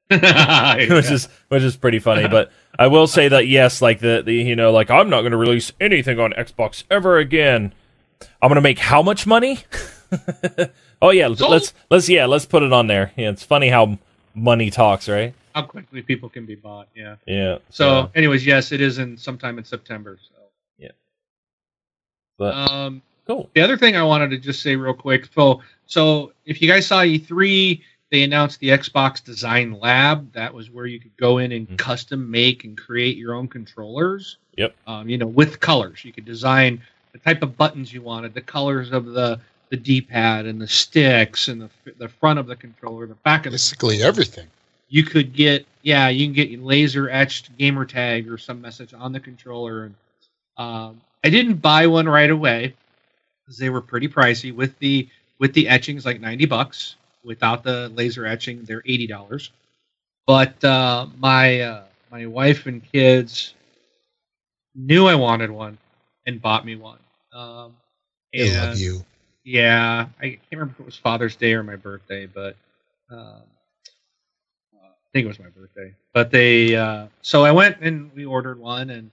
which is which is pretty funny. But I will say that yes, like the, the you know, like I'm not going to release anything on Xbox ever again. I'm going to make how much money? oh yeah, Sold. let's let's yeah, let's put it on there. Yeah, it's funny how money talks, right? how quickly people can be bought. Yeah. Yeah. So, anyways, yes, it is in sometime in September. So, but um, cool. The other thing I wanted to just say real quick. So, so if you guys saw E3, they announced the Xbox Design Lab. That was where you could go in and Mhm. custom make and create your own controllers. Yep. Um, you know, with colors, you could design the type of buttons you wanted, the colors of the the D-pad and the sticks and the the front of the controller, the back of the Basically everything. you could get yeah you can get laser etched gamer tag or some message on the controller and um, i didn't buy one right away because they were pretty pricey. With the with the etchings like 90 bucks without the laser etching they're 80 dollars. But uh, my uh, my wife and kids knew i wanted one and bought me one um, I love you. yeah, I can't remember if it was Father's Day or my birthday, but um, I think it was my birthday. But they, uh, so I went and we ordered one, and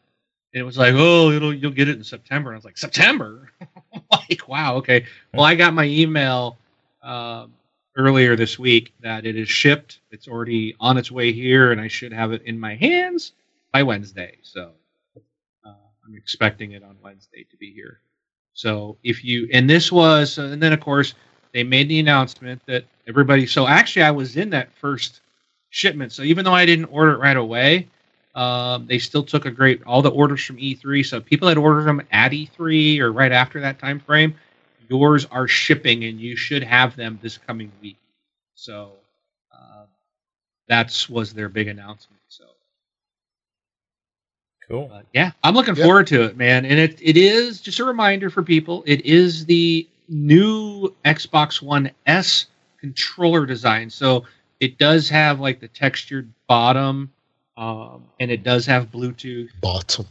it was like, oh, it'll you'll get it in September. And I was like, September? like, wow, okay. Well, I got my email um, earlier this week that it is shipped. It's already on its way here, and I should have it in my hands by Wednesday. So I'm expecting it on Wednesday to be here. So if you and this was and then of course they made the announcement that everybody. So actually, I was in that first shipment. So even though I didn't order it right away, um, they still took a great all the orders from E3. So people that ordered them at E3 or right after that time frame, yours are shipping and you should have them this coming week. So uh, that's was their big announcement. So Cool. but yeah, I'm looking Yep. forward to it, man. And it it is just a reminder for people. It is the new Xbox One S controller design. So it does have like the textured bottom, um, and it does have Bluetooth. Bottom.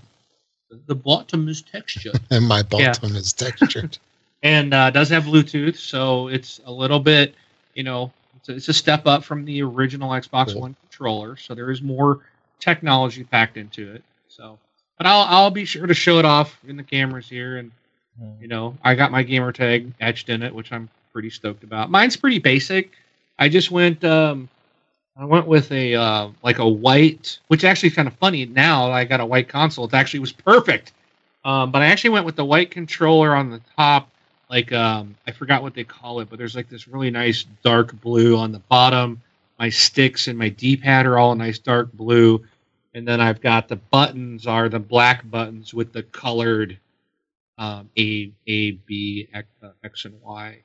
The bottom is textured, And my Yeah. bottom is textured. and uh, does have Bluetooth. So it's a little bit, you know, it's a, it's a step up from the original Xbox Cool. One controller. So there is more technology packed into it. So, but I'll I'll be sure to show it off in the cameras here, and you know, I got my gamer tag etched in it, which I'm pretty stoked about. Mine's pretty basic. I just went um I went with a uh, like a white, which actually is kind of funny. Now I got a white console. It actually was perfect. Um, but I actually went with the white controller on the top, like um, I forgot what they call it, but there's like this really nice dark blue on the bottom. My sticks and my D-pad are all a nice dark blue, and then I've got the buttons are the black buttons with the colored um, A, A, B, X, uh, X, and Y.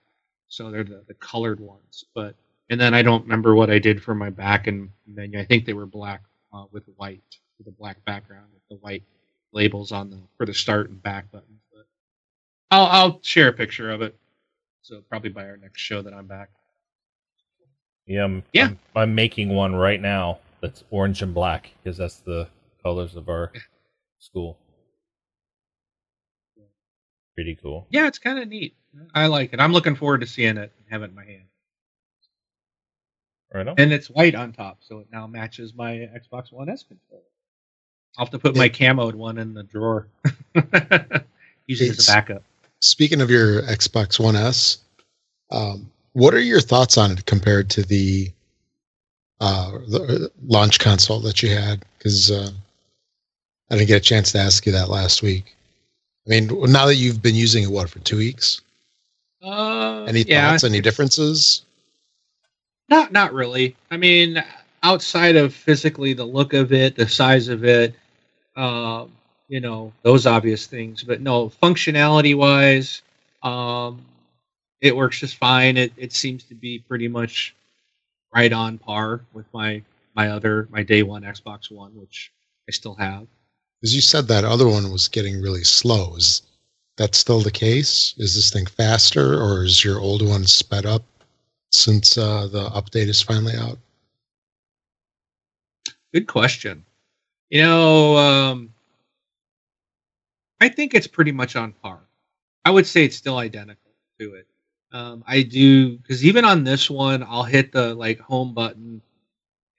So they're the, the colored ones. But and then I don't remember what I did for my back and menu. I think they were black uh, with white, with a black background with the white labels on the for the start and back buttons. But I'll I'll share a picture of it. So probably by our next show that I'm back. Yeah, I'm, Yeah. I'm, I'm making one right now that's orange and black because that's the colors of our school. Pretty cool. Yeah, it's kind of neat. I like it. I'm looking forward to seeing it and having it in my hand. Right on. And it's white on top, so it now matches my Xbox One S controller. I'll have to put my camoed one in the drawer. Use it as a backup. Speaking of your Xbox One S, um, what are your thoughts on it compared to the, uh, the launch console that you had? Because uh, I didn't get a chance to ask you that last week. I mean, now that you've been using it, what for two weeks? Uh, Any yeah, thoughts? Any differences? Not not really. I mean, outside of physically the look of it, the size of it, um, you know, those obvious things. But no, functionality wise, um, it works just fine. It it seems to be pretty much right on par with my my other my day one Xbox One, which I still have. Because you said that other one was getting really slow. Is that still the case? Is this thing faster, or is your old one sped up since uh, the update is finally out? Good question. You know, um, I think it's pretty much on par. I would say it's still identical to it. Um, I do because even on this one, I'll hit the like home button,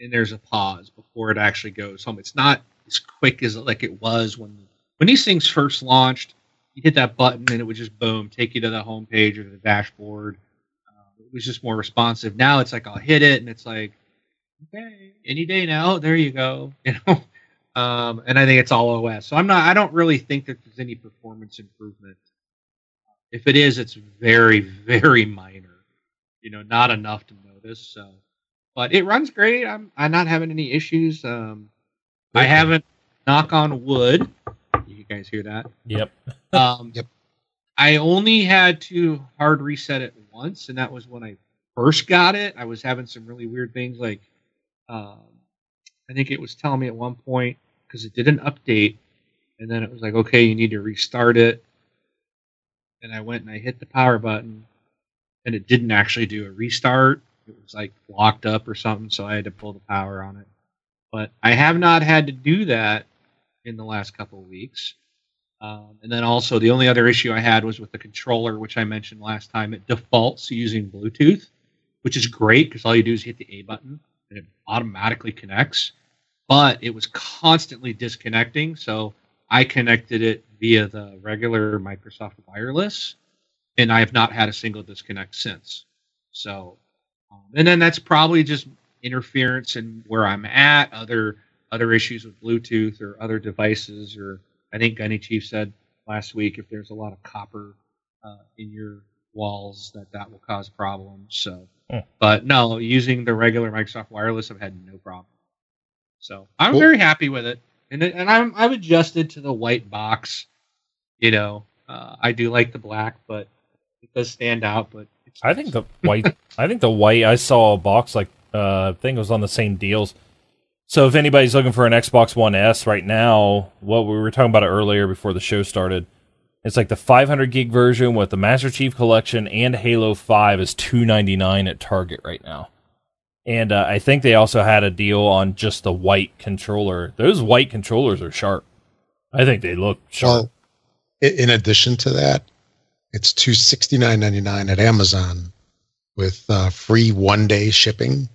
and there's a pause before it actually goes home. It's not as quick as like it was when when these things first launched. You hit that button and it would just boom take you to the home page or the dashboard. Uh, it was just more responsive. Now it's like I'll hit it and it's like okay, any day now. There you go. You know, um, and I think it's all OS. So I'm not. I don't really think that there's any performance improvement. If it is, it's very, very minor. You know, not enough to notice. So, but it runs great. I'm I'm not having any issues. Um, I haven't. Knock on wood. You guys hear that? Yep. Um, Yep. I only had to hard reset it once, and that was when I first got it. I was having some really weird things, like um, I think it was telling me at one point because it didn't update, and then it was like, okay, you need to restart it. And I went and I hit the power button, and it didn't actually do a restart. It was like locked up or something, so I had to pull the power on it. But I have not had to do that in the last couple of weeks. Um, and then also the only other issue I had was with the controller, which I mentioned last time. It defaults using Bluetooth, which is great because all you do is hit the A button and it automatically connects. But it was constantly disconnecting, so I connected it via the regular Microsoft wireless, and I have not had a single disconnect since. So, um, and then that's probably just interference in where I'm at, other other issues with Bluetooth or other devices, or I think Gunny Chief said last week if there's a lot of copper uh, in your walls that that will cause problems. So, Hmm. but no, using the regular Microsoft Wireless, I've had no problem. So I'm Cool. very happy with it, and it- and I'm I've adjusted to the white box. You know, uh, I do like the black, but it does stand out. But it's I think the white. I think the white. I saw a box like uh, I think it was on the same deals. So if anybody's looking for an Xbox One S right now, what we were talking about earlier before the show started, it's like the 500 gig version with the Master Chief Collection and Halo 5 is 299 at Target right now. And uh, I think they also had a deal on just the white controller. Those white controllers are sharp. I think they look sharp. Well, in addition to that, it's two sixty nine ninety nine at Amazon with uh, free one day shipping.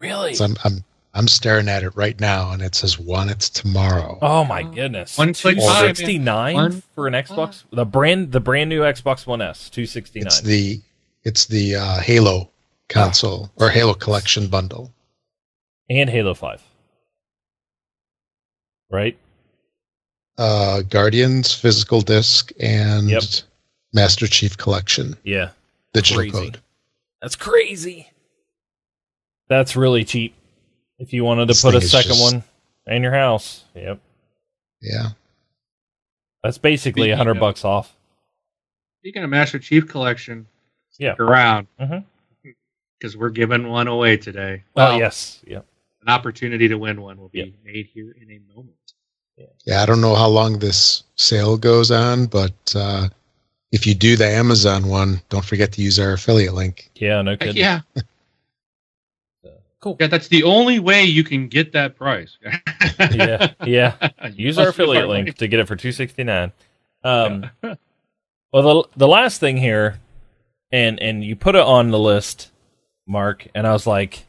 really? So I'm, I'm I'm staring at it right now, and it says one. It's tomorrow. Oh my goodness! One click buy, man. sixty nine One- for an Xbox. The brand, the brand new Xbox One S, two sixty nine. It's the it's the uh, Halo console or Halo collection bundle. and Halo Five. Right? Uh, Guardians physical disc and Yep. Master Chief collection Yeah, digital Crazy. code. that's crazy. That's really cheap. If you wanted to This put a second just- one in your house, yep, Yeah. that's basically a hundred bucks off. Speaking of Master Chief Collection, Yeah. stick around Mhm. Because we're giving one away today. Oh Well, yes, yep. an opportunity to win one will be Yep. made here in a moment. Yeah, I don't know how long this sale goes on, but uh, if you do the Amazon one, don't forget to use our affiliate link. Yeah, no Heck kidding. yeah, Cool. yeah, that's the only way you can get that price. yeah, yeah. Use our affiliate link to get it for two sixty nine. Um, well, the the last thing here, and and you put it on the list, Mark, and I was like,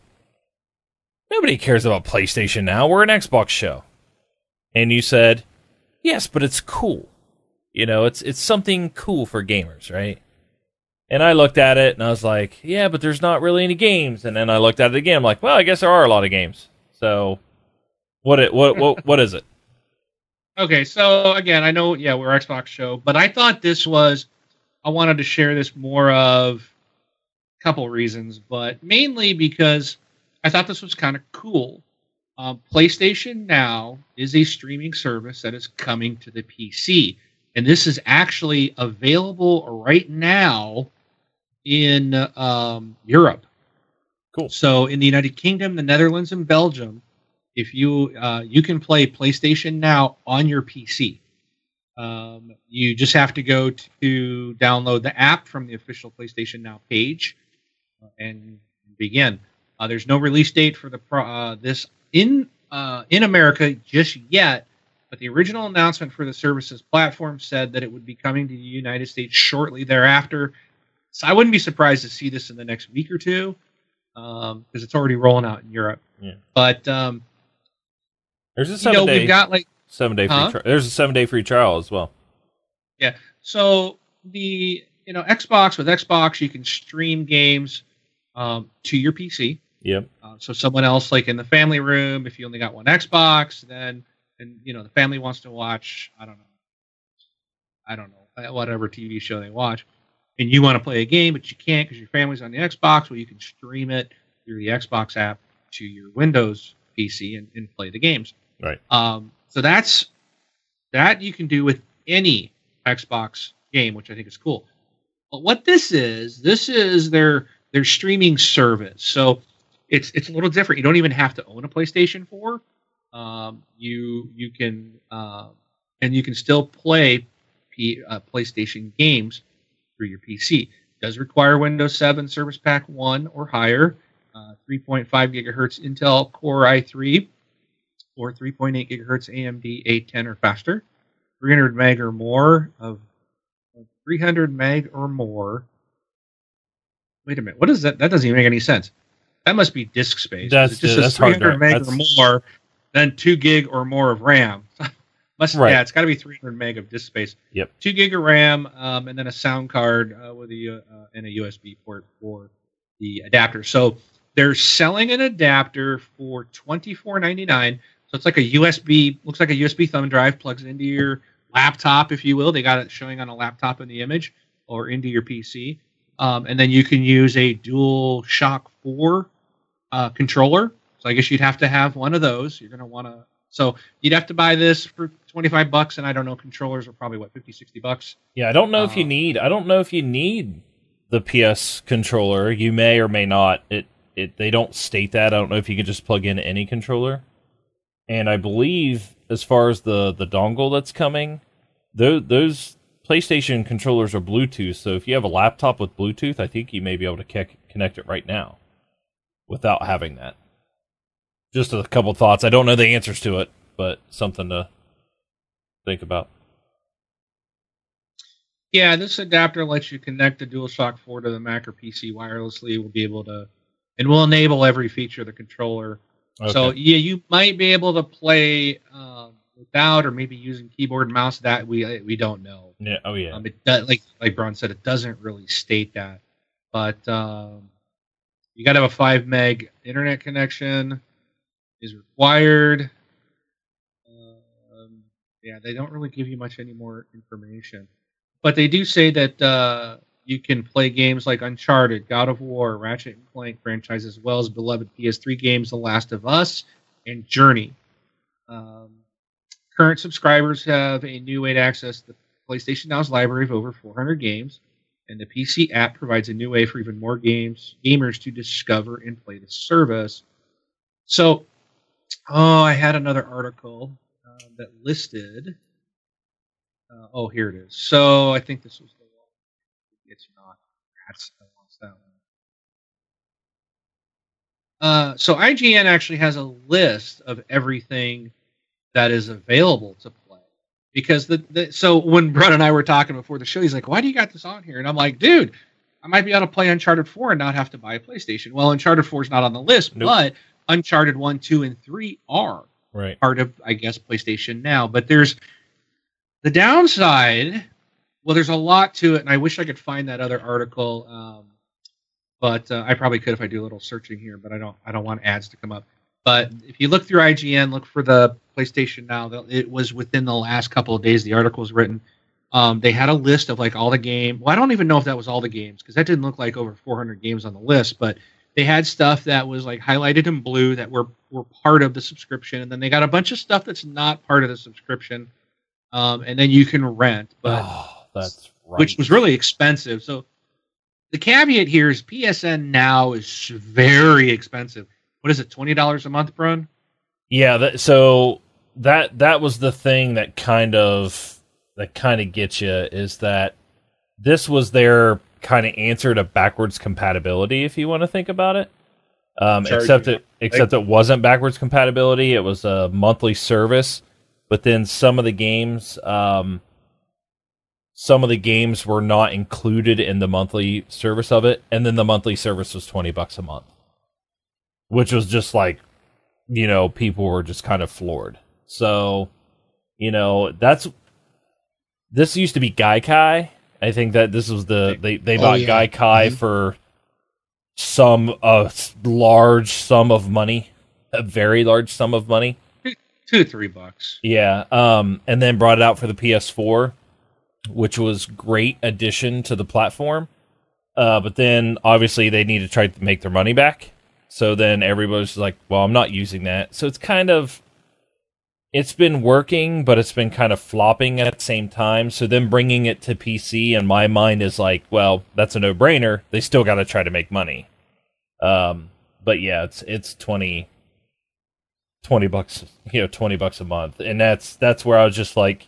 nobody cares about PlayStation now. We're an Xbox show, and you said, yes, but it's cool. You know, it's it's something cool for gamers, right? And I looked at it and I was like, yeah, but there's not really any games. And then I looked at it again, I'm like, well, I guess there are a lot of games. So, what it what what what is it? Okay, so again, I know, yeah, we're Xbox show, but I thought this was, I wanted to share this more of a couple reasons, but mainly because I thought this was kind of cool. Um, PlayStation Now is a streaming service that is coming to the PC, and this is actually available right now in um, Europe. Cool. So in the United Kingdom, the Netherlands, and Belgium, if you uh, you can play PlayStation Now on your PC. Um, you just have to go to download the app from the official PlayStation Now page uh, and begin. Uh, there's no release date for the pro, uh, this in uh, in America just yet, but the original announcement for the services platform said that it would be coming to the United States shortly thereafter. So I wouldn't be surprised to see this in the next week or two because it's already rolling out in Europe. Yeah. But um, There's a seven you know, day we've got like seven day free Huh? trial. There's a seven day free trial as well. Yeah. So the you know Xbox with Xbox you can stream games um, to your PC. Yep. Uh, so someone else like in the family room, if you only got one Xbox, then and you know the family wants to watch I don't know, I don't know uh, whatever TV show they watch, and you want to play a game but you can't because your family's on the Xbox. Well, you can stream it through the Xbox app to your Windows PC and, and play the games. Right. Um, so that's that you can do with any Xbox game, which I think is cool. But what this is, this is their their streaming service. So it's it's a little different. You don't even have to own a PlayStation 4. Um, you you can uh, and you can still play P, uh, PlayStation games through your PC. It does require Windows 7 Service Pack 1 or higher, uh, 3.5 gigahertz Intel Core i3, or 3.8 gigahertz AMD A10 or faster, 300 meg or more of 300 meg or more. Wait a minute, what is that? That doesn't even make any sense. That must be disk space. That's- it just that's says hard 300 drive. meg or more, then two gig or more of RAM. must Right. yeah, it's got to be 300 meg of disk space. Yep. Two gig of RAM, um, and then a sound card uh, with a uh, and a USB port for the adapter. So they're selling an adapter for 24.99. So it's like a USB, looks like a USB thumb drive, plugs into your laptop, if you will. They got it showing on a laptop in the image. or into your PC, um, and then you can use a Dual Shock Four uh, controller. So I guess you'd have to have one of those. You're going to want to. So you'd have to buy this for 25 bucks, and I don't know controllers are probably what 50, 60 bucks. Yeah, I don't know if you Um, need. I don't know if you need the PS controller. You may or may not. It it they don't state that. I don't know if you can just plug in any controller. And I believe as far as the the dongle that's coming, those those PlayStation controllers are Bluetooth. So if you have a laptop with Bluetooth, I think you may be able to ke- connect it right now without having that. Just a couple thoughts. I don't know the answers to it, but something to think about. Yeah, this adapter lets you connect the DualShock 4 to the Mac or PC wirelessly. We'll be able to, and we'll enable every feature of the controller. So yeah, you might be able to play um, without, or maybe using keyboard and mouse. That we we don't know. yeah. Oh yeah. Um, it does, like like Braun said, it doesn't really state that, but um, you got to have a five meg internet connection is required. Um, yeah, they don't really give you much any more information, but they do say that uh, you can play games like Uncharted, God of War, Ratchet and Clank franchise, as well as beloved PS3 games, The Last of Us, and Journey. Um, current subscribers have a new way to access the PlayStation Now's library of over 400 games, and the PC app provides a new way for even more games gamers to discover and play the service. So, oh, I had another article uh, that listed. Uh, oh, here it is. So I think this was the one. It's not. That's I lost that one. Uh, so IGN actually has a list of everything that is available to play because the, the so when Brett and I were talking before the show, he's like, "Why do you got this on here?" And I'm like, "Dude, I might be able to play Uncharted 4 and not have to buy a PlayStation." Well, Uncharted 4 is not on the list, Nope. but Uncharted 1, 2, and 3 are Right. part of, I guess, PlayStation now. But there's the downside. Well, there's a lot to it, and I wish I could find that other article. Um, but uh, I probably could if I do a little searching here. But I don't. I don't want ads to come up. But if you look through IGN, look for the PlayStation Now. It was within the last couple of days the article was written. Um, they had a list of like all the game. Well, I don't even know if that was all the games because that didn't look like over 400 games on the list. But they had stuff that was like highlighted in blue that were were part of the subscription, and then they got a bunch of stuff that's not part of the subscription, um, and then you can rent, but oh, that's right. which was really expensive. So the caveat here is PSN now is very expensive. What is it, twenty dollars a month, Brun? Yeah, that, so that that was the thing that kind of that kind of gets you is that this was their kind of answer to backwards compatibility, if you want to think about it. Um, except it except it wasn't backwards compatibility; it was a monthly service. But then some of the games, um, some of the games were not included in the monthly service of it, and then the monthly service was twenty bucks a month, which was just like you know, people were just kind of floored. So, you know, that's this used to be Gaikai. I think that this was the they they Oh, bought yeah. Gaikai Mhm. for some a large sum of money, a very large sum of money. Two, three bucks. Yeah, um, and then brought it out for the PS4, which was great addition to the platform. Uh, but then obviously they need to try to make their money back. So then everybody's like, "Well, I'm not using that." So it's kind of it's been working, but it's been kind of flopping at the same time. So then bringing it to PC in my mind is like, well, that's a no-brainer. They still got to try to make money. Um, but yeah, it's it's 20 20 bucks, you know, 20 bucks a month. And that's that's where I was just like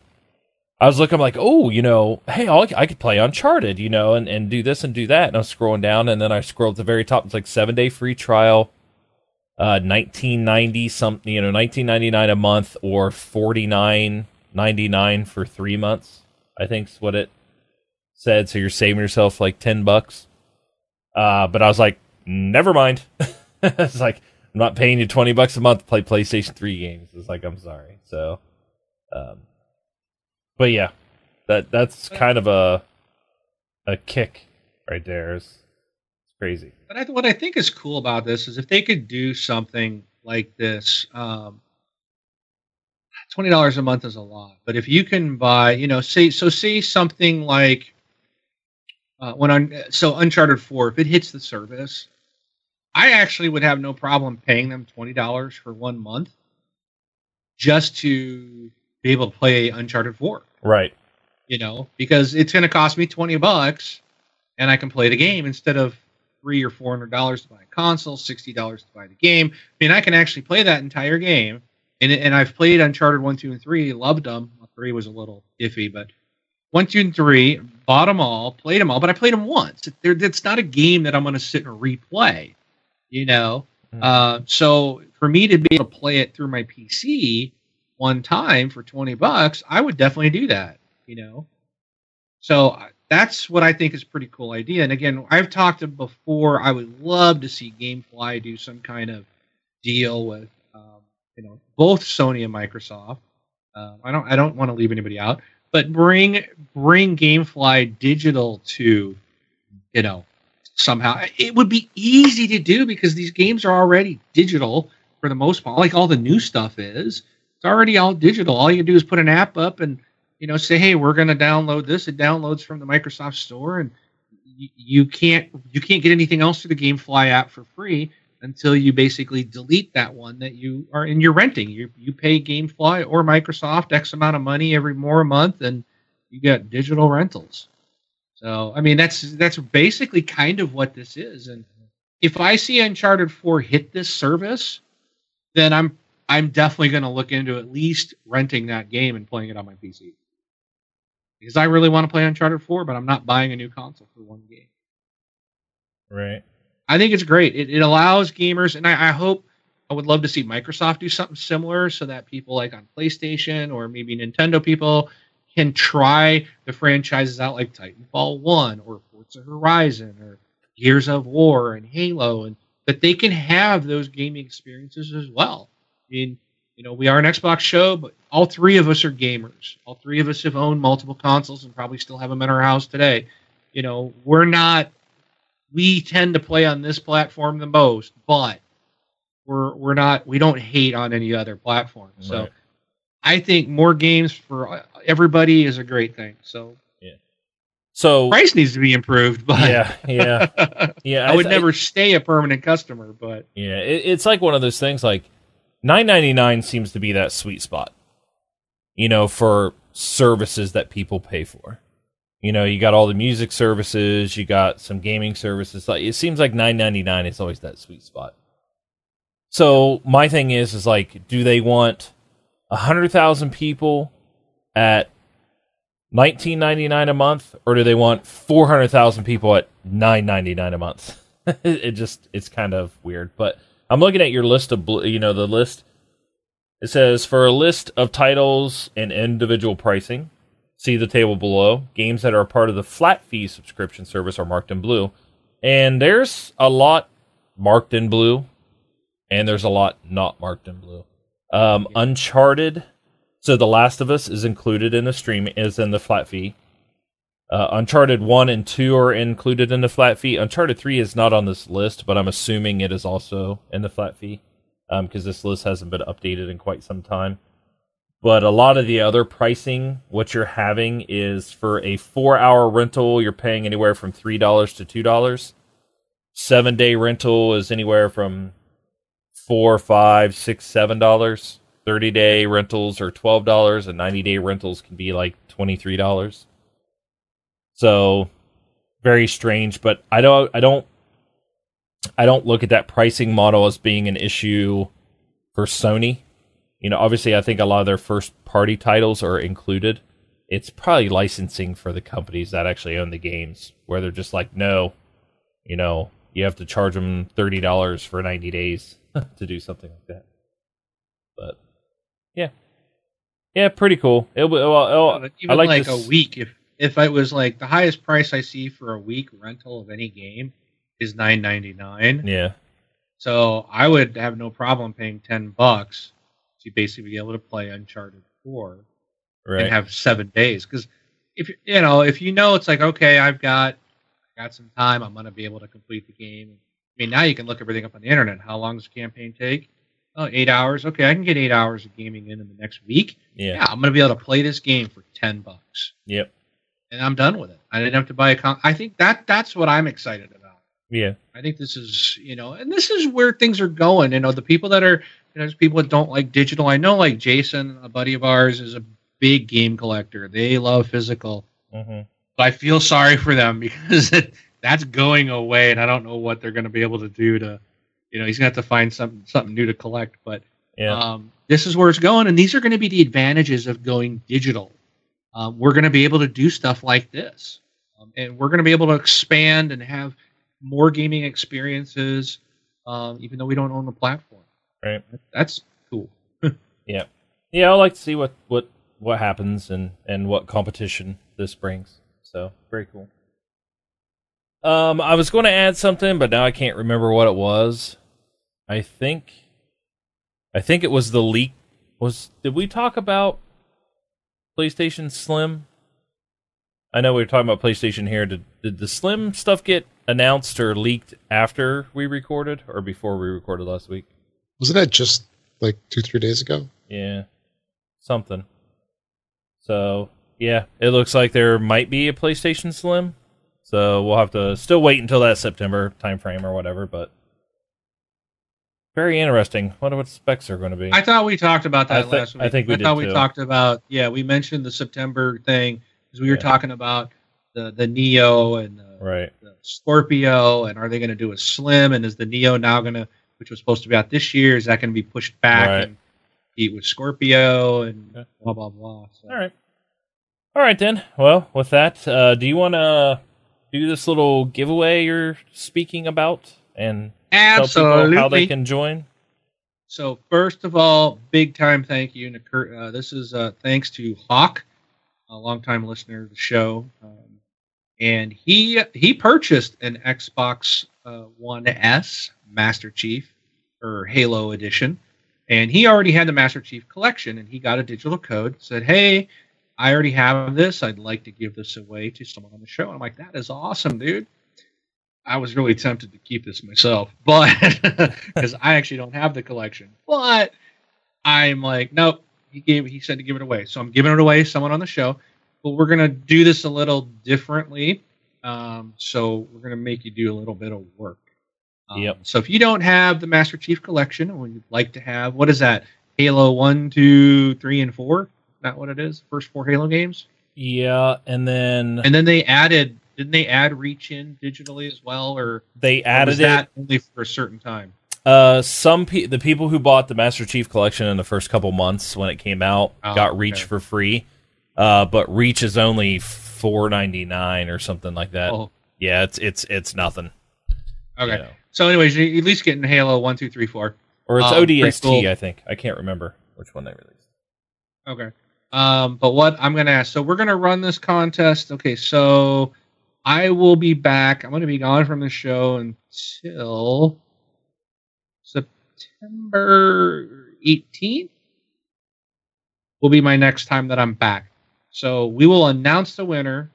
I was looking I'm like, "Oh, you know, hey, I'll, I could play Uncharted, you know, and, and do this and do that." And I was scrolling down, and then I scrolled to the very top. It's like seven day free trial, uh, nineteen ninety something, you know, nineteen ninety nine a month, or forty nine ninety nine for three months. I think's what it said. So you're saving yourself like ten bucks. Uh, but I was like, never mind. it's like I'm not paying you twenty bucks a month to play PlayStation Three games. It's like I'm sorry. So, um, but yeah, that that's kind of a a kick right there. It's crazy. But I, what I think is cool about this is if they could do something like this, um, twenty dollars a month is a lot. But if you can buy, you know, say so, say something like uh, when on so Uncharted Four, if it hits the service, I actually would have no problem paying them twenty dollars for one month just to be able to play Uncharted Four. Right. You know, because it's going to cost me twenty bucks, and I can play the game instead of three or four hundred dollars to buy a console, sixty dollars to buy the game. I mean, I can actually play that entire game, and and I've played Uncharted one, two, and three, loved them. Three was a little iffy, but one, two, and three, bought them all, played them all, but I played them once. They're, it's not a game that I'm going to sit and replay, you know. Mm-hmm. Uh, so for me to be able to play it through my PC one time for twenty bucks, I would definitely do that, you know. So that's what I think is a pretty cool idea. And again, I've talked before. I would love to see GameFly do some kind of deal with, um, you know, both Sony and Microsoft. Um, I don't I don't want to leave anybody out, but bring bring GameFly digital to, you know, somehow it would be easy to do because these games are already digital for the most part. Like all the new stuff is, it's already all digital. All you do is put an app up and you know say, hey, we're going to download this. It downloads from the Microsoft Store, and you, you can't you can't get anything else through the GameFly app for free until you basically delete that one that you are in you're renting. You you pay GameFly or Microsoft X amount of money every more a month, and you get digital rentals. So I mean that's that's basically kind of what this is. And if I see Uncharted 4 hit this service, then I'm I'm definitely going to look into at least renting that game and playing it on my PC. Because I really want to play Uncharted 4, but I'm not buying a new console for one game. Right. I think it's great. It, it allows gamers, and I, I, hope I would love to see Microsoft do something similar so that people like on PlayStation or maybe Nintendo people can try the franchises out like Titanfall 1 or Forza Horizon or Gears of War and Halo, and that they can have those gaming experiences as well. I mean, you know, we are an Xbox show, but all three of us are gamers. All three of us have owned multiple consoles and probably still have them in our house today. You know, we're not we tend to play on this platform the most, but we're we're not we don't hate on any other platform. Right. So I think more games for everybody is a great thing. So yeah. So price needs to be improved, but yeah, yeah, yeah. I, would never stay a permanent customer, but yeah, it, it's like one of those things. Like nine ninety nine seems to be that sweet spot, you know, for services that people pay for. You know, you got all the music services, you got some gaming services. Like it seems like nine ninety nine is always that sweet spot. So my thing is, is like, do they want a hundred thousand people at nineteen ninety nine a month, or do they want four hundred thousand people at nine ninety nine a month? it just it's kind of weird. But I'm looking at your list of you know the list. It says for a list of titles and individual pricing, See the table below. Games that are part of the flat fee subscription service are marked in blue. And there's a lot marked in blue, and there's a lot not marked in blue. Um, Uncharted, so The Last of Us is included in the stream, is in the flat fee. Uh, Uncharted 1 and 2 are included in the flat fee. Uncharted 3 is not on this list, but I'm assuming it is also in the flat fee because um, this list hasn't been updated in quite some time. But a lot of the other pricing, what you're having is for a four hour rental, you're paying anywhere from $3 to $2. Seven day rental is anywhere from four, five, six, seven dollars. 30 day rentals are $12 and 90 day rentals can be like $23. So very strange, but I don't I don't I don't look at that pricing model as being an issue for Sony you know, obviously, I think a lot of their first party titles are included. It's probably licensing for the companies that actually own the games, where they're just like, no, you know, you have to charge them thirty dollars for ninety days to do something like that. But yeah, yeah, pretty cool. It, well, even I like, like a week. If if it was like the highest price I see for a week rental of any game is nine ninety nine. Yeah. So I would have no problem paying ten bucks to basically be able to play Uncharted Four right. and have seven days. Because if you know, if you know, it's like okay, I've got I got some time, I'm gonna be able to complete the game. I mean, now you can look everything up on the internet. How long does the campaign take? Oh, eight hours. Okay, I can get eight hours of gaming in in the next week. Yeah, yeah I'm gonna be able to play this game for ten bucks. Yep. And I'm done with it. I didn't have to buy a con. I think that that's what I'm excited about. Yeah. I think this is, you know, and this is where things are going. You know, the people that are, you know, there's people that don't like digital. I know, like Jason, a buddy of ours, is a big game collector. They love physical. hmm But I feel sorry for them because it, that's going away, and I don't know what they're going to be able to do to, you know, he's going to have to find something something new to collect. But Yeah. um, this is where it's going, and these are going to be the advantages of going digital. Um, we're going to be able to do stuff like this, um, and we're going to be able to expand and have more gaming experiences, um, even though we don't own the platform. Right. That's cool. Yeah. Yeah. I'd like to see what what what happens and and what competition this brings. So very cool. Um, I was going to add something, but now I can't remember what it was. I think, I think it was the leak. Was did we talk about PlayStation Slim? I know we were talking about PlayStation here. Did did the Slim stuff get announced or leaked after we recorded or before we recorded last week? Wasn't that just like two, three days ago? Yeah, something. So yeah, it looks like there might be a PlayStation Slim. So we'll have to still wait until that September timeframe or whatever. But very interesting. Wonder what specs are going to be. I thought we talked about that I thi- last week. I think we I thought we too. talked about yeah. We mentioned the September thing because we were Yeah. talking about the the Neo and the, right. the Scorpio and are they going to do a Slim and is the Neo now going to which was supposed to be out this year is that going to be pushed back Right. and eat with Scorpio and Yeah. blah blah blah. So, All right. All right then. Well, with that, uh, do you want to do this little giveaway you're speaking about and tell Absolutely. how they can join? So first of all, big time thank you to Kurt. Uh, this is uh, thanks to Hawk, a longtime listener of the show, um, and he he purchased an Xbox uh, One S Master Chief or Halo Edition, and he already had the Master Chief collection, and he got a digital code. Said, "Hey, I already have this. I'd like to give this away to someone on the show." And I'm like, "That is awesome, dude." I was really tempted to keep this myself, but because I actually don't have the collection. But I'm like, nope. He gave. He said to give it away, so I'm giving it away. Someone on the show, but we're gonna do this a little differently. Um, so we're gonna make you do a little bit of work. Um, Yep. So if you don't have the Master Chief collection, or you'd like to have, what is that? Halo one, two, three, and four. Is that what it is? First four Halo games, Yeah, and then and then they added. Didn't they add reach in digitally as well, or they added it that only for a certain time? Uh, some pe- the people who bought the Master Chief collection in the first couple months when it came out Oh, got Reach okay. for free. Uh, but Reach is only four ninety nine or something like that. Oh, Yeah, it's it's it's nothing. okay. you know. So, anyways, you at least getting Halo one, two, three, four. Or it's Um, ODST, cool. I think. I can't remember which one they released. Okay. Um, but what I'm gonna ask, so we're gonna run this contest. Okay, so I will be back. I'm gonna be gone from the show until September 18th. Will be my next time that I'm back. So we will announce the winner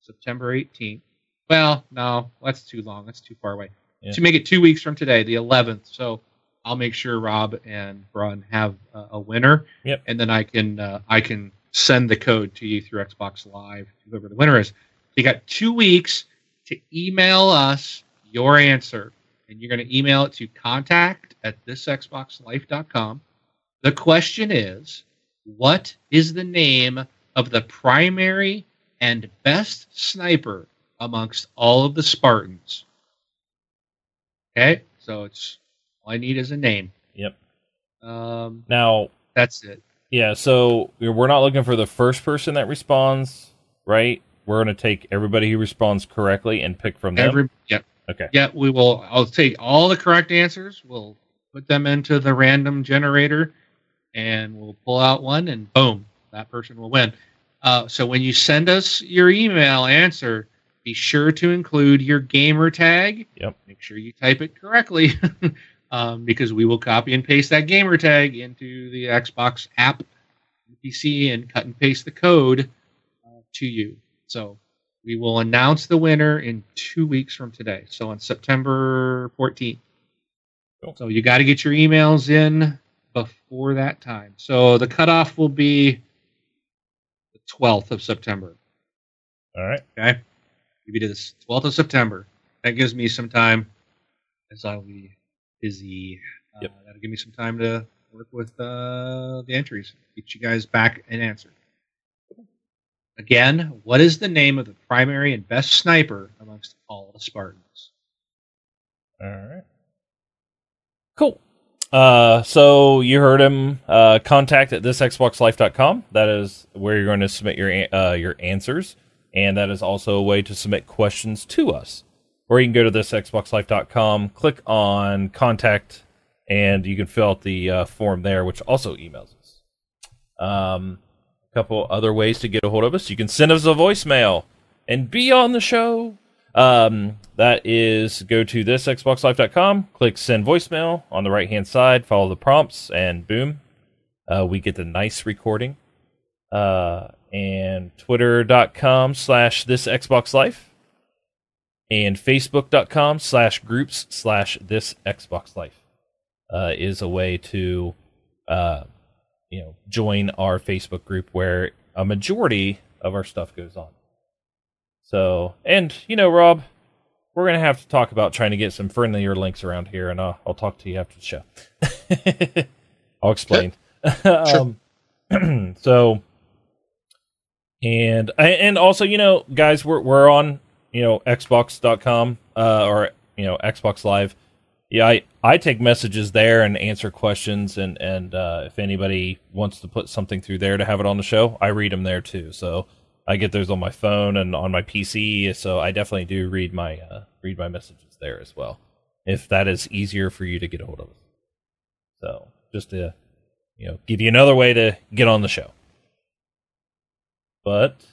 September 18th. Well, no, that's too long. That's too far away. Yeah. To make it two weeks from today, the 11th. So I'll make sure Rob and Brun have a, a winner, Yep. and then I can uh, I can send the code to you through Xbox Live, whoever the winner is. You got two weeks to email us your answer, and you're going to email it to contact at thisxboxlife.com. The question is, what is the name of the primary and best sniper amongst all of the Spartans? Okay, so it's all I need is a name. Yep. Um, Now, that's it. yeah, so we're not looking for the first person that responds, right? We're going to take everybody who responds correctly and pick from them. Every yeah, okay. yeah. We will. I'll take all the correct answers. We'll put them into the random generator, and we'll pull out one, and boom, that person will win. Uh, so when you send us your email answer, be sure to include your gamer tag. Yep. Make sure you type it correctly, um, because we will copy and paste that gamer tag into the Xbox app, PC, and cut and paste the code uh, to you. So we will announce the winner in two weeks from today. So on September 14th. Cool. So you got to get your emails in before that time. So the cutoff will be the 12th of September. All right. Okay. Give you to the 12th of September. That gives me some time as I'll be busy. Uh, That'll give me some time to work with uh, the entries. Get you guys back an answer. Again, what is the name of the primary and best sniper amongst all the Spartans? All right. Cool. Uh, so you heard him. Uh, contact at thisxboxlife.com. That is where you're going to submit your uh, your answers, and that is also a way to submit questions to us. Or you can go to thisxboxlife.com, click on contact, and you can fill out the uh, form there, which also emails us. Um, a couple other ways to get a hold of us. You can send us a voicemail and be on the show. Um, that is go to thisxboxlife.com, click send voicemail on the right hand side, follow the prompts, and boom, uh, we get the nice recording. Uh, and twitter.com slash this Xbox Life and facebook.com slash groups slash this Xbox Life uh, is a way to uh, you know join our Facebook group where a majority of our stuff goes on. So, and you know, Rob, we're gonna have to talk about trying to get some friendlier links around here, and I'll, I'll talk to you after the show. I'll explain. um, so, and and also, you know, guys, we're we're on you know Xbox.com uh, or you know Xbox Live. Yeah, I, I take messages there and answer questions, and and uh, if anybody wants to put something through there to have it on the show, I read them there too. So I get those on my phone and on my PC. So I definitely do read my uh, read my messages there as well, if that is easier for you to get a hold of us. So just to you know give you another way to get on the show. But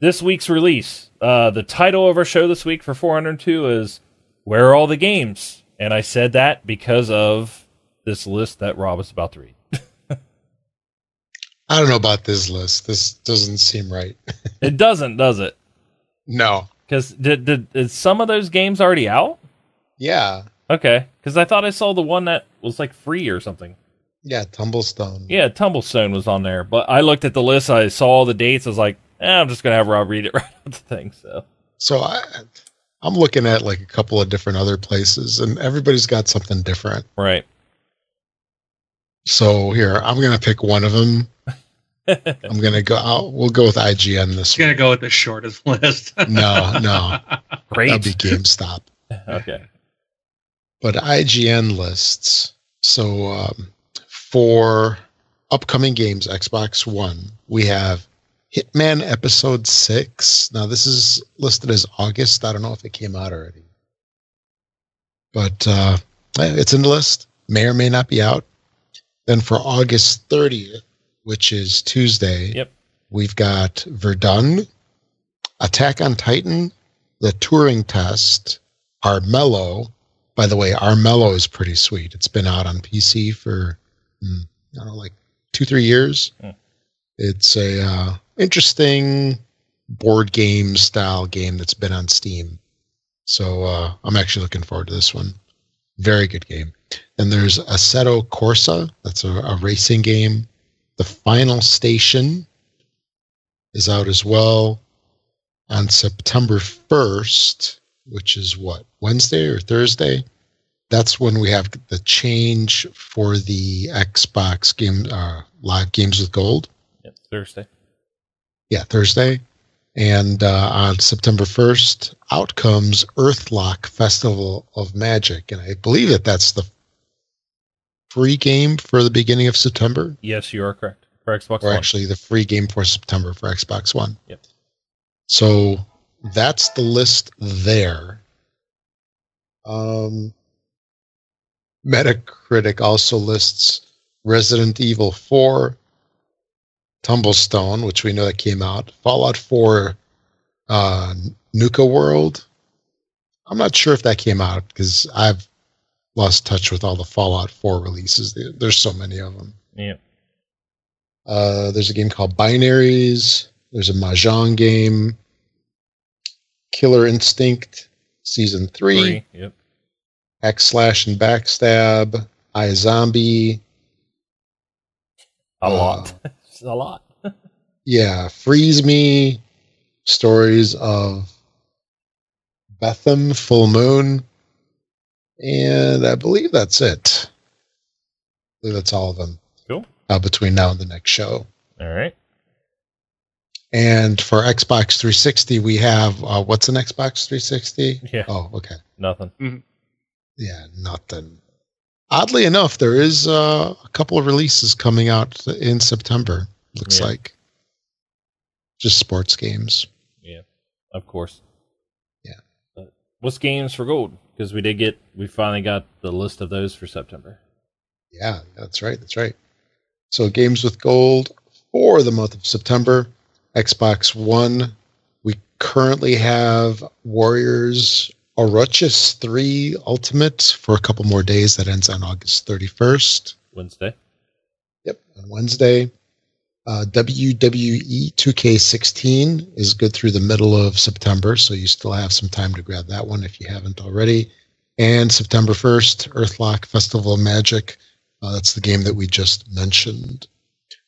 this week's release, uh, the title of our show this week for 402 is "Where Are All the Games?" And I said that because of this list that Rob is about to read. I don't know about this list. This doesn't seem right. it doesn't, does it? No. Because did, did is some of those games already out? Yeah. Okay, because I thought I saw the one that was like free or something. Yeah, Tumblestone. Yeah, Tumblestone was on there, but I looked at the list. I saw all the dates. I was like, eh, I'm just gonna have Rob read it right off the thing. So So I I'm looking at like a couple of different other places and everybody's got something different. right, So here, I'm going to pick one of them. I'm going to go out we'll go with IGN this Just gonna go with the shortest list. No, no. great. That'd be GameStop. okay, But IGN lists. So um, for upcoming games, Xbox One, we have Hitman Episode 6. Now, this is listed as August. I don't know if it came out already. But uh, it's in the list. May or may not be out. Then for August 30th, which is Tuesday, Yep. we've got Verdun, Attack on Titan, The Turing Test, Armello. By the way, Armello is pretty sweet. It's been out on PC for, hmm, I don't know, like two, three years. Hmm. It's a uh, interesting board game style game that's been on Steam. So uh, I'm actually looking forward to this one. Very good game. And there's Assetto Corsa. That's a, a racing game. The Final Station is out as well on September 1st, which is what, Wednesday or Thursday? That's when we have the change for the Xbox game uh, live games with gold. yep, Thursday. Yeah, Thursday. And uh, on September 1st, out comes Earthlock Festival of Magic. And I believe that that's the free game for the beginning of September, Yes, you are correct for Xbox or One. actually the free game for September for Xbox One. Yep. So that's the list there. Um, Metacritic also lists Resident Evil 4, Tumblestone, which we know that came out, Fallout 4, uh, Nuka World. I'm not sure if that came out because I've lost touch with all the Fallout 4 releases. There's so many of them. Yep. Uh, there's a game called Binaries. There's a Mahjong game. Killer Instinct Season 3. Three. Yep. X Slash and Backstab. iZombie. A Uh, lot. A lot. Yeah. Freeze Me. stories of Bethem, Full Moon, and I believe that's it. I believe that's all of them. Cool. Uh, between now and the next show. All right. And for Xbox 360, we have uh, what's an Xbox 360? Yeah. Oh, okay. Nothing. Yeah, nothing. Oddly enough, there is uh, a couple of releases coming out in September. Looks Yeah. like just sports games. Yeah. Of course. Yeah. But what's games for gold? Because we did get, we finally got the list of those for September. Yeah, that's right. That's right. So games with gold for the month of September. Xbox One. We currently have Warriors Orochis 3 Ultimate for a couple more days. That ends on August 31st. Wednesday. Yep, on Wednesday. Uh, WWE 2K16 is good through the middle of September, so you still have some time to grab that one if you haven't already. And September 1st, Earthlock Festival of Magic. Uh, that's the game that we just mentioned.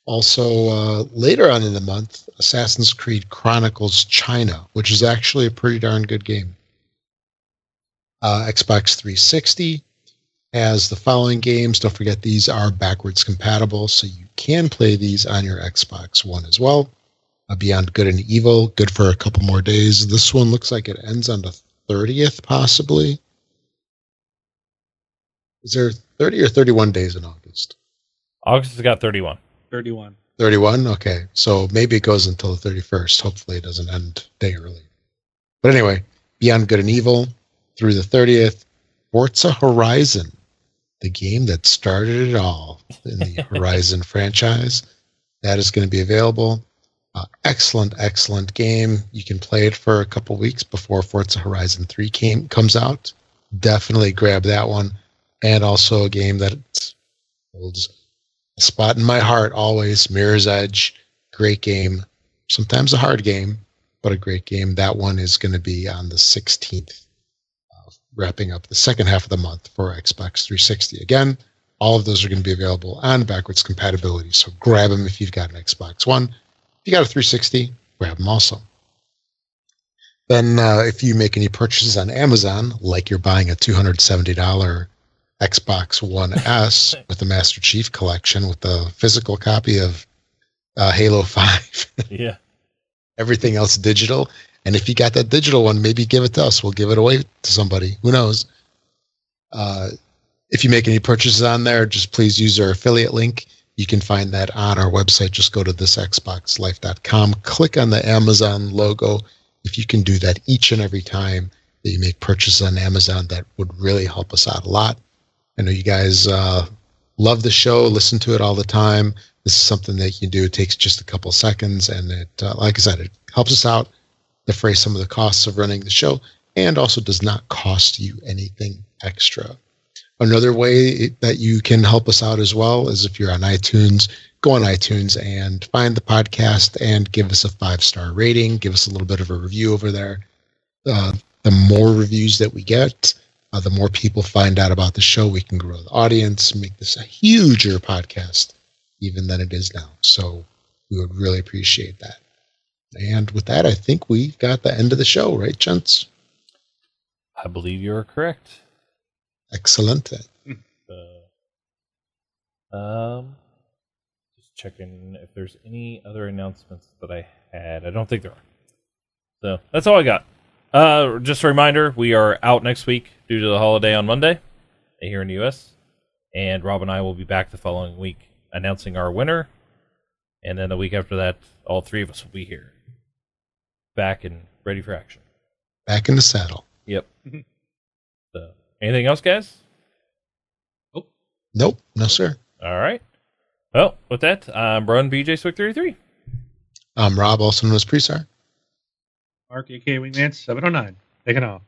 Also, uh, later on in the month, Assassin's Creed Chronicles China, which is actually a pretty darn good game. Uh, Xbox 360 has the following games. Don't forget these are backwards compatible, so you can play these on your Xbox One as well. Uh, Beyond Good and Evil, good for a couple more days. This one looks like it ends on the 30th, possibly. Is there 30 or 31 days in August? August has got 31. 31. 31? Okay. So maybe it goes until the 31st. Hopefully it doesn't end day early. But anyway, Beyond Good and Evil through the 30th. Forza Horizon, the game that started it all in the Horizon franchise. That is going to be available. Uh, excellent, excellent game. You can play it for a couple weeks before Forza Horizon 3 came, comes out. Definitely grab that one. And also a game that holds a spot in my heart always Mirror's Edge. Great game. Sometimes a hard game, but a great game. That one is going to be on the 16th, uh, wrapping up the second half of the month for Xbox 360. Again, all of those are going to be available on backwards compatibility. So grab them if you've got an Xbox One. If you got a 360, grab them also. Then, uh, if you make any purchases on Amazon, like you're buying a $270 Xbox One S with the Master Chief Collection with the physical copy of uh, Halo 5, Yeah. everything else digital. And if you got that digital one, maybe give it to us. We'll give it away to somebody. Who knows? Uh, if you make any purchases on there, just please use our affiliate link. You can find that on our website. Just go to thisxboxlife.com, click on the Amazon logo. If you can do that each and every time that you make purchases on Amazon, that would really help us out a lot. I know you guys uh, love the show, listen to it all the time. This is something that you can do. It takes just a couple seconds, and it, uh, like I said, it helps us out, defray some of the costs of running the show, and also does not cost you anything extra. Another way that you can help us out as well is if you're on iTunes, go on iTunes and find the podcast and give us a five star rating. Give us a little bit of a review over there. Uh, the more reviews that we get, uh, the more people find out about the show. We can grow the audience, make this a huger podcast even than it is now. So we would really appreciate that. And with that, I think we've got the end of the show, right, gents? I believe you're correct. Excellent. Uh, um, just checking if there's any other announcements that I had. I don't think there are. So that's all I got. Uh, just a reminder: we are out next week due to the holiday on Monday here in the U.S. And Rob and I will be back the following week announcing our winner, and then the week after that, all three of us will be here, back and ready for action. Back in the saddle. Yep. so, anything else, guys? Nope, Nope. no, sir. All right. Well, with that, I'm Brian BJ Swick 33. I'm Rob, also known as Presar. Mark, aka Wingman 709. Taking off.